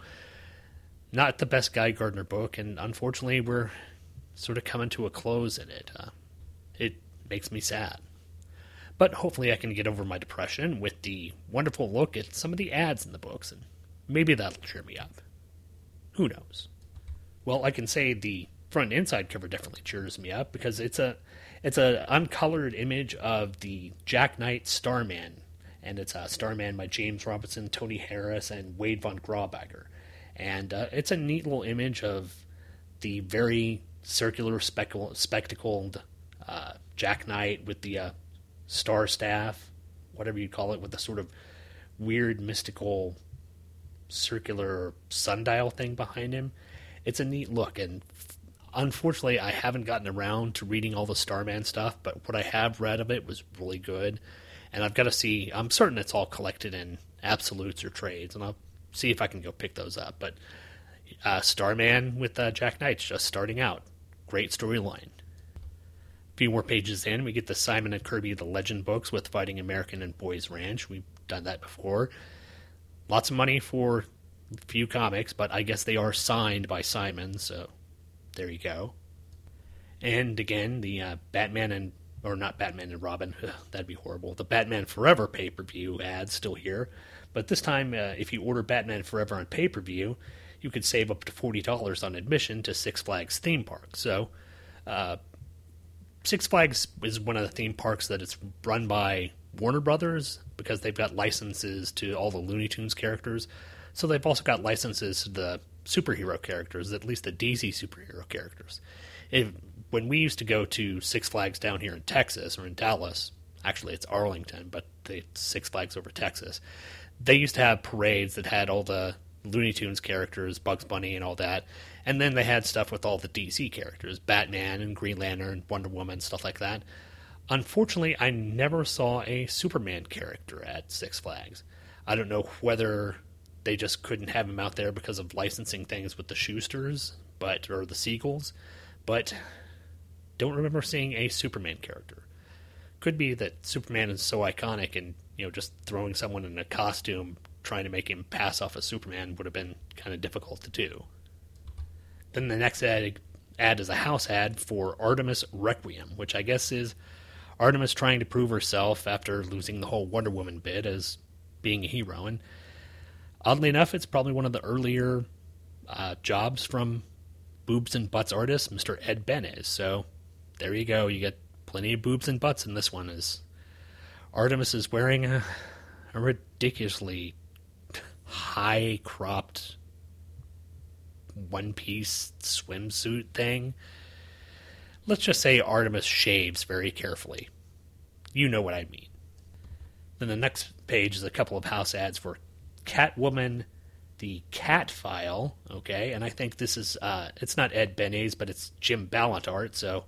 A: not the best Guy Gardner book, and unfortunately, we're sort of coming to a close in it. Uh, it makes me sad. But hopefully, I can get over my depression with the wonderful look at some of the ads in the books, and maybe that'll cheer me up. Who knows? Well, I can say the front and inside cover definitely cheers me up because it's a it's a uncolored image of the Jack Knight Starman, and it's a Starman by James Robinson, Tony Harris, and Wade von Grawbadger, and uh, it's a neat little image of the very circular speckle, spectacled uh, Jack Knight with the uh, star staff, whatever you call it, with the sort of weird mystical circular sundial thing behind him. It's a neat look, and unfortunately, I haven't gotten around to reading all the Starman stuff, but what I have read of it was really good. And I've got to see, I'm certain it's all collected in absolutes or trades, and I'll see if I can go pick those up. But uh, Starman with uh, Jack Knight's just starting out. Great storyline. A few more pages in, we get the Simon and Kirby The Legend books with Fighting American and Boys Ranch. We've done that before. Lots of money for few comics, but I guess they are signed by Simon, so there you go. And again, the uh, Batman and or not Batman and Robin, ugh, *laughs* that'd be horrible. The Batman Forever pay per view ad still here, but this time, uh, if you order Batman Forever on pay per view, you could save up to forty dollars on admission to Six Flags theme park. So, uh, Six Flags is one of the theme parks that it's run by Warner Brothers because they've got licenses to all the Looney Tunes characters. So they've also got licenses to the superhero characters, at least the DC superhero characters. If, when we used to go to Six Flags down here in Texas or in Dallas, actually it's Arlington, but the Six Flags over Texas, they used to have parades that had all the Looney Tunes characters, Bugs Bunny, and all that. And then they had stuff with all the DC characters, Batman and Green Lantern, Wonder Woman, stuff like that. Unfortunately, I never saw a Superman character at Six Flags. I don't know whether they just couldn't have him out there because of licensing things with the Shusters, but or the Siegels, but don't remember seeing a Superman character. Could be that Superman is so iconic and, you know, just throwing someone in a costume trying to make him pass off as Superman would have been kind of difficult to do. Then the next ad ad is a house ad for Artemis Requiem, which I guess is Artemis trying to prove herself after losing the whole Wonder Woman bid as being a hero. And oddly enough, it's probably one of the earlier uh, jobs from boobs and butts artist, Mr. Ed Benes. So there you go. You get plenty of boobs and butts in this one. Is Artemis is wearing a, a ridiculously high cropped one piece swimsuit thing. Let's just say Artemis shaves very carefully. You know what I mean. Then the next page is a couple of house ads for Catwoman, the Cat File. Okay, and I think this is uh, it's not Ed Benes, but it's Jim Balent art. So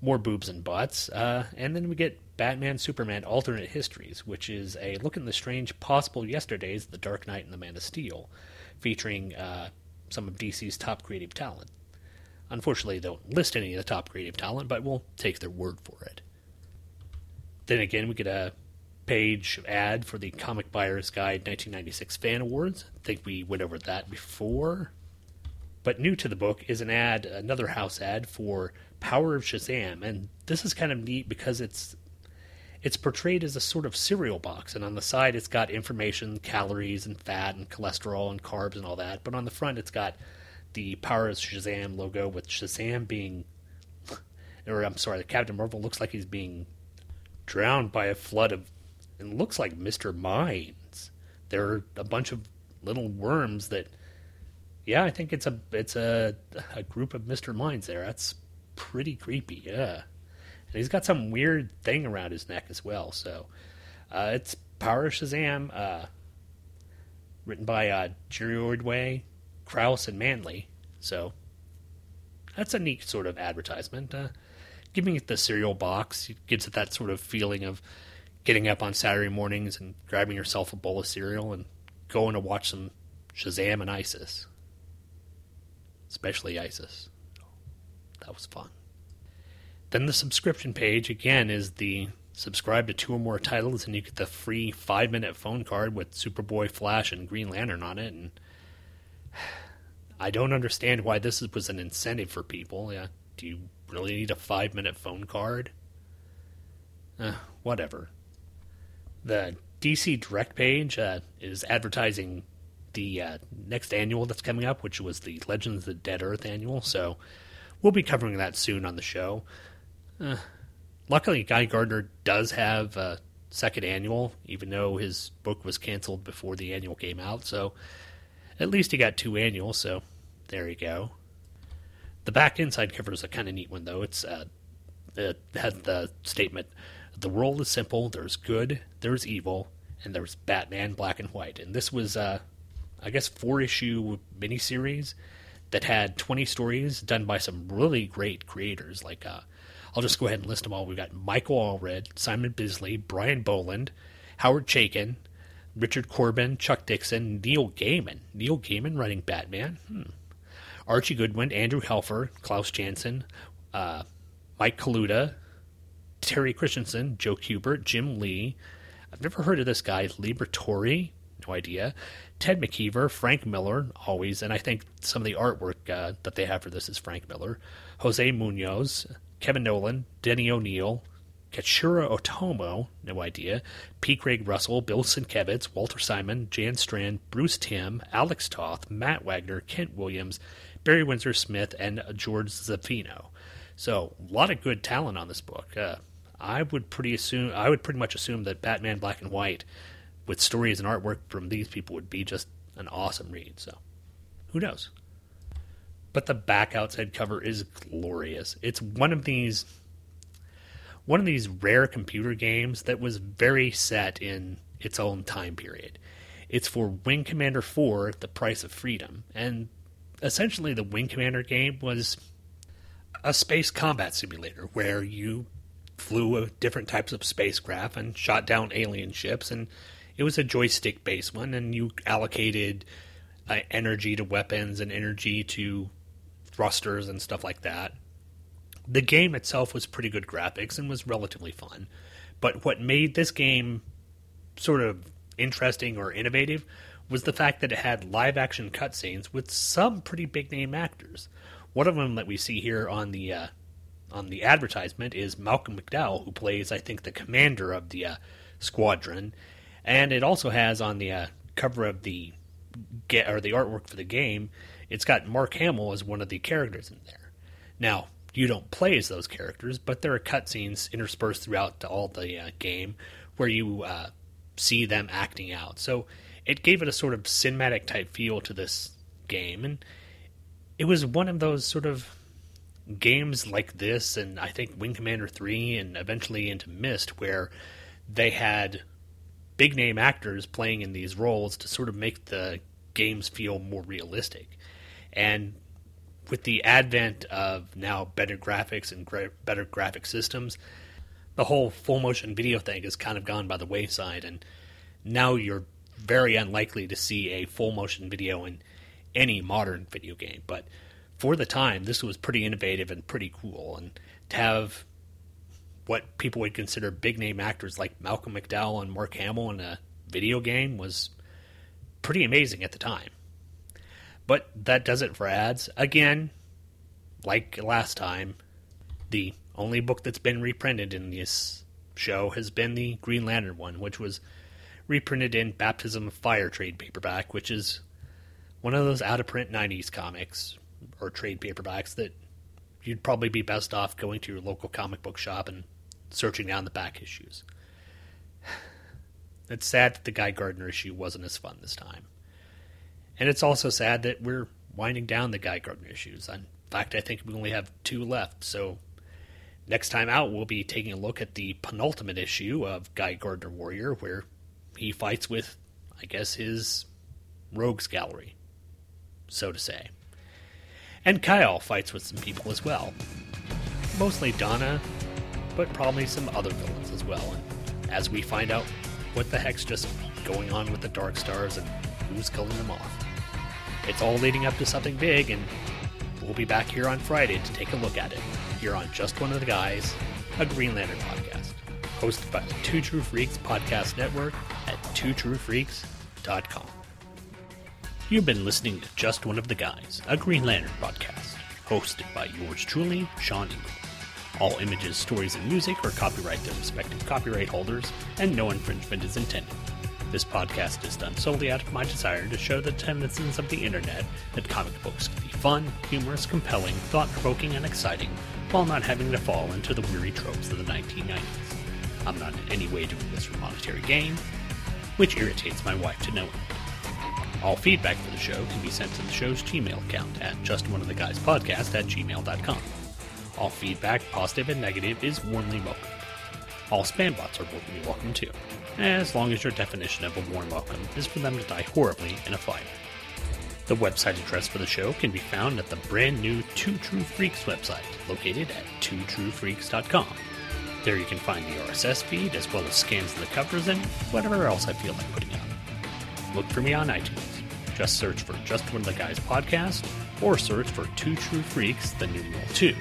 A: more boobs and butts. Uh, and then we get Batman Superman Alternate Histories, which is a look in the strange possible yesterdays, of The Dark Knight and the Man of Steel, featuring uh, some of DC's top creative talent. Unfortunately, they don't list any of the top creative talent, but we'll take their word for it. Then again, we get a page ad for the Comic Buyer's Guide 1996 Fan Awards. I think we went over that before. But new to the book is an ad, another house ad for Power of Shazam, and this is kind of neat because it's it's portrayed as a sort of cereal box, and on the side it's got information, calories and fat and cholesterol and carbs and all that. But on the front it's got the Power of Shazam logo with Shazam being, or I'm sorry, the Captain Marvel looks like he's being drowned by a flood of, and looks like Mister Minds. There are a bunch of little worms that, yeah, I think it's a it's a a group of Mister Minds there. That's pretty creepy, yeah. And he's got some weird thing around his neck as well. So uh, it's Power of Shazam, uh, written by uh, Jerry Ordway, Krause, and Manley. So that's a neat sort of advertisement. Uh, giving it the cereal box it gives it that sort of feeling of getting up on Saturday mornings and grabbing yourself a bowl of cereal and going to watch some Shazam and ISIS. Especially ISIS. That was fun. Then the subscription page again is the subscribe to two or more titles, and you get the free five minute phone card with Superboy, Flash, and Green Lantern on it. And *sighs* I don't understand why this was an incentive for people. Yeah, do you really need a five minute phone card? Uh, whatever. The DC Direct page uh, is advertising the uh, next annual that's coming up, which was the Legends of the Dead Earth annual. So we'll be covering that soon on the show. Luckily, Guy Gardner does have a second annual, even though his book was canceled before the annual came out. So at least he got two annuals. So there you go. The back inside cover is a kind of neat one, though. It's uh, it has the statement: "The world is simple. There's good, there's evil, and there's Batman, black and white." And this was, uh, I guess, four issue miniseries that had 20 stories done by some really great creators. Like, uh, I'll just go ahead and list them all. We've got Michael Allred, Simon Bisley, Brian Bolland, Howard Chaykin, Richard Corbin, Chuck Dixon, Neil Gaiman. Neil Gaiman writing Batman. Hmm. Archie Goodwin, Andrew Helfer, Klaus Janson, uh, Mike Kaluta, Teddy Kristiansen, Joe Kubert, Jim Lee. I've never heard of this guy, Liberatore, no idea. Ted McKeever, Frank Miller, always, and I think some of the artwork uh, that they have for this is Frank Miller. Jose Munoz, Kevin Nolan, Denny O'Neil, Katsura Otomo, no idea. P. Craig Russell, Bill Sienkiewicz, Walter Simon, Jan Strand, Bruce Timm, Alex Toth, Matt Wagner, Kent Williams, Barry Windsor Smith, and George Zaffino. So a lot of good talent on this book. Uh, I would pretty assume I would pretty much assume that Batman Black and White, with stories and artwork from these people, would be just an awesome read. So who knows? But the back outside cover is glorious. It's one of these one of these rare computer games that was very set in its own time period. It's for Wing Commander 4, The Price of Freedom, and essentially the Wing Commander game was a space combat simulator where you flew different types of spacecraft and shot down alien ships and it was a joystick based one and you allocated uh, energy to weapons and energy to thrusters and stuff like that. The game itself was pretty good graphics and was relatively fun. But what made this game sort of interesting or innovative was the fact that it had live action cutscenes with some pretty big name actors. One of them that we see here on the uh, on the advertisement is Malcolm McDowell, who plays, I think, the commander of the uh, squadron, and it also has on the uh, cover of the get or the artwork for the game, it's got Mark Hamill as one of the characters in there. Now, you don't play as those characters, but there are cutscenes interspersed throughout all the uh, game where you uh, see them acting out. So it gave it a sort of cinematic type feel to this game, and it was one of those sort of games like this, and I think Wing Commander 3 and eventually into Myst, where they had big name actors playing in these roles to sort of make the games feel more realistic. And with the advent of now better graphics and gra- better graphic systems, the whole full motion video thing has kind of gone by the wayside, and now you're very unlikely to see a full motion video in any modern video game. But for the time, this was pretty innovative and pretty cool. And to have what people would consider big name actors like Malcolm McDowell and Mark Hamill in a video game was pretty amazing at the time. But that does it for ads. Again, like last time, the only book that's been reprinted in this show has been the Green Lantern one, which was reprinted in Baptism of Fire trade paperback, which is one of those out of print 90s comics or trade paperbacks that you'd probably be best off going to your local comic book shop and searching down the back issues. *sighs* It's sad that the Guy Gardner issue wasn't as fun this time. And it's also sad that we're winding down the Guy Gardner issues. In fact, I think we only have two left. So next time out, we'll be taking a look at the penultimate issue of Guy Gardner Warrior, where he fights with, I guess, his rogues gallery, so to say. And Kyle fights with some people as well. Mostly Donna, but probably some other villains as well. And as we find out what the heck's just going on with the Dark Stars and who's killing them off. It's all leading up to something big, and we'll be back here on Friday to take a look at it. Here on Just One of the Guys, a Green Lantern podcast. hosted by the Two True Freaks Podcast Network at twotruefreaks.com. You've been listening to Just One of the Guys, a Green Lantern podcast, hosted by yours truly, Sean Ingram. All images, stories, and music are copyright their respective copyright holders, and no infringement is intended. This podcast is done solely out of my desire to show the denizens of the internet that comic books can be fun, humorous, compelling, thought provoking, and exciting, while not having to fall into the weary tropes of the 1990s. I'm not in any way doing this for monetary gain, which irritates my wife to no end. All feedback for the show can be sent to the show's Gmail account at justoneoftheguyspodcast at gmail.com. All feedback, positive and negative, is warmly welcomed. All spam bots are warmly welcome too, Eh, as long as your definition of a warm welcome is for them to die horribly in a fire. The website address for the show can be found at the brand new Two True Freaks website, located at twotruefreaks.com. There you can find the RSS feed as well as scans of the covers and whatever else I feel like putting out. Look for me on iTunes. Just search for Just One of the Guys podcast or search for Two True Freaks, the numeral 2,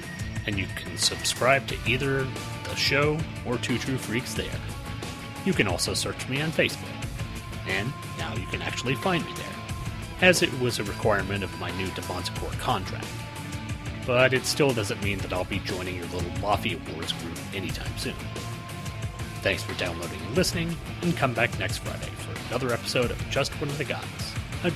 A: and you can subscribe to either the show or Two True Freaks there. You can also search me on Facebook. And now you can actually find me there, as it was a requirement of my new Devonta contract. But it still doesn't mean that I'll be joining your little Lofty Awards group anytime soon. Thanks for downloading and listening, and come back next Friday for another episode of Just One of the Guys, a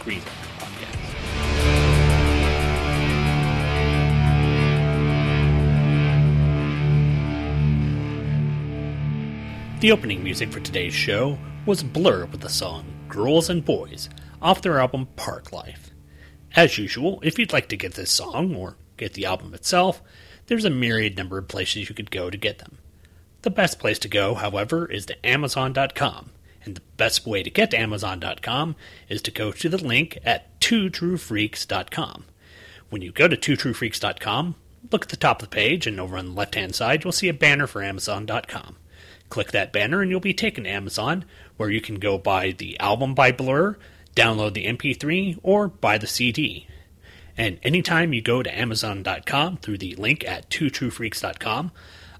A: The opening music for today's show was Blur with the song Girls and Boys off their album Park Life. As usual, if you'd like to get this song or get the album itself, there's a myriad number of places you could go to get them. The best place to go, however, is to Amazon.com, and the best way to get to Amazon.com is to go to the link at twotruefreaks.com. When you go to twotruefreaks.com, look at the top of the page, and over on the left hand side, you'll see a banner for Amazon.com. Click that banner, and you'll be taken to Amazon, where you can go buy the album by Blur, download the MP3, or buy the CD. And anytime you go to Amazon.com through the link at twotruefreaks.com,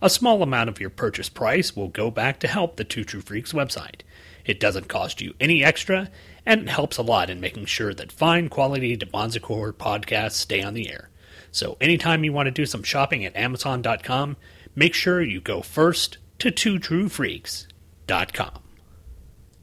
A: a small amount of your purchase price will go back to help the Two True Freaks website. It doesn't cost you any extra, and it helps a lot in making sure that fine quality Devonzacor podcasts stay on the air. So anytime you want to do some shopping at Amazon.com, make sure you go first to twotruefreaks.com.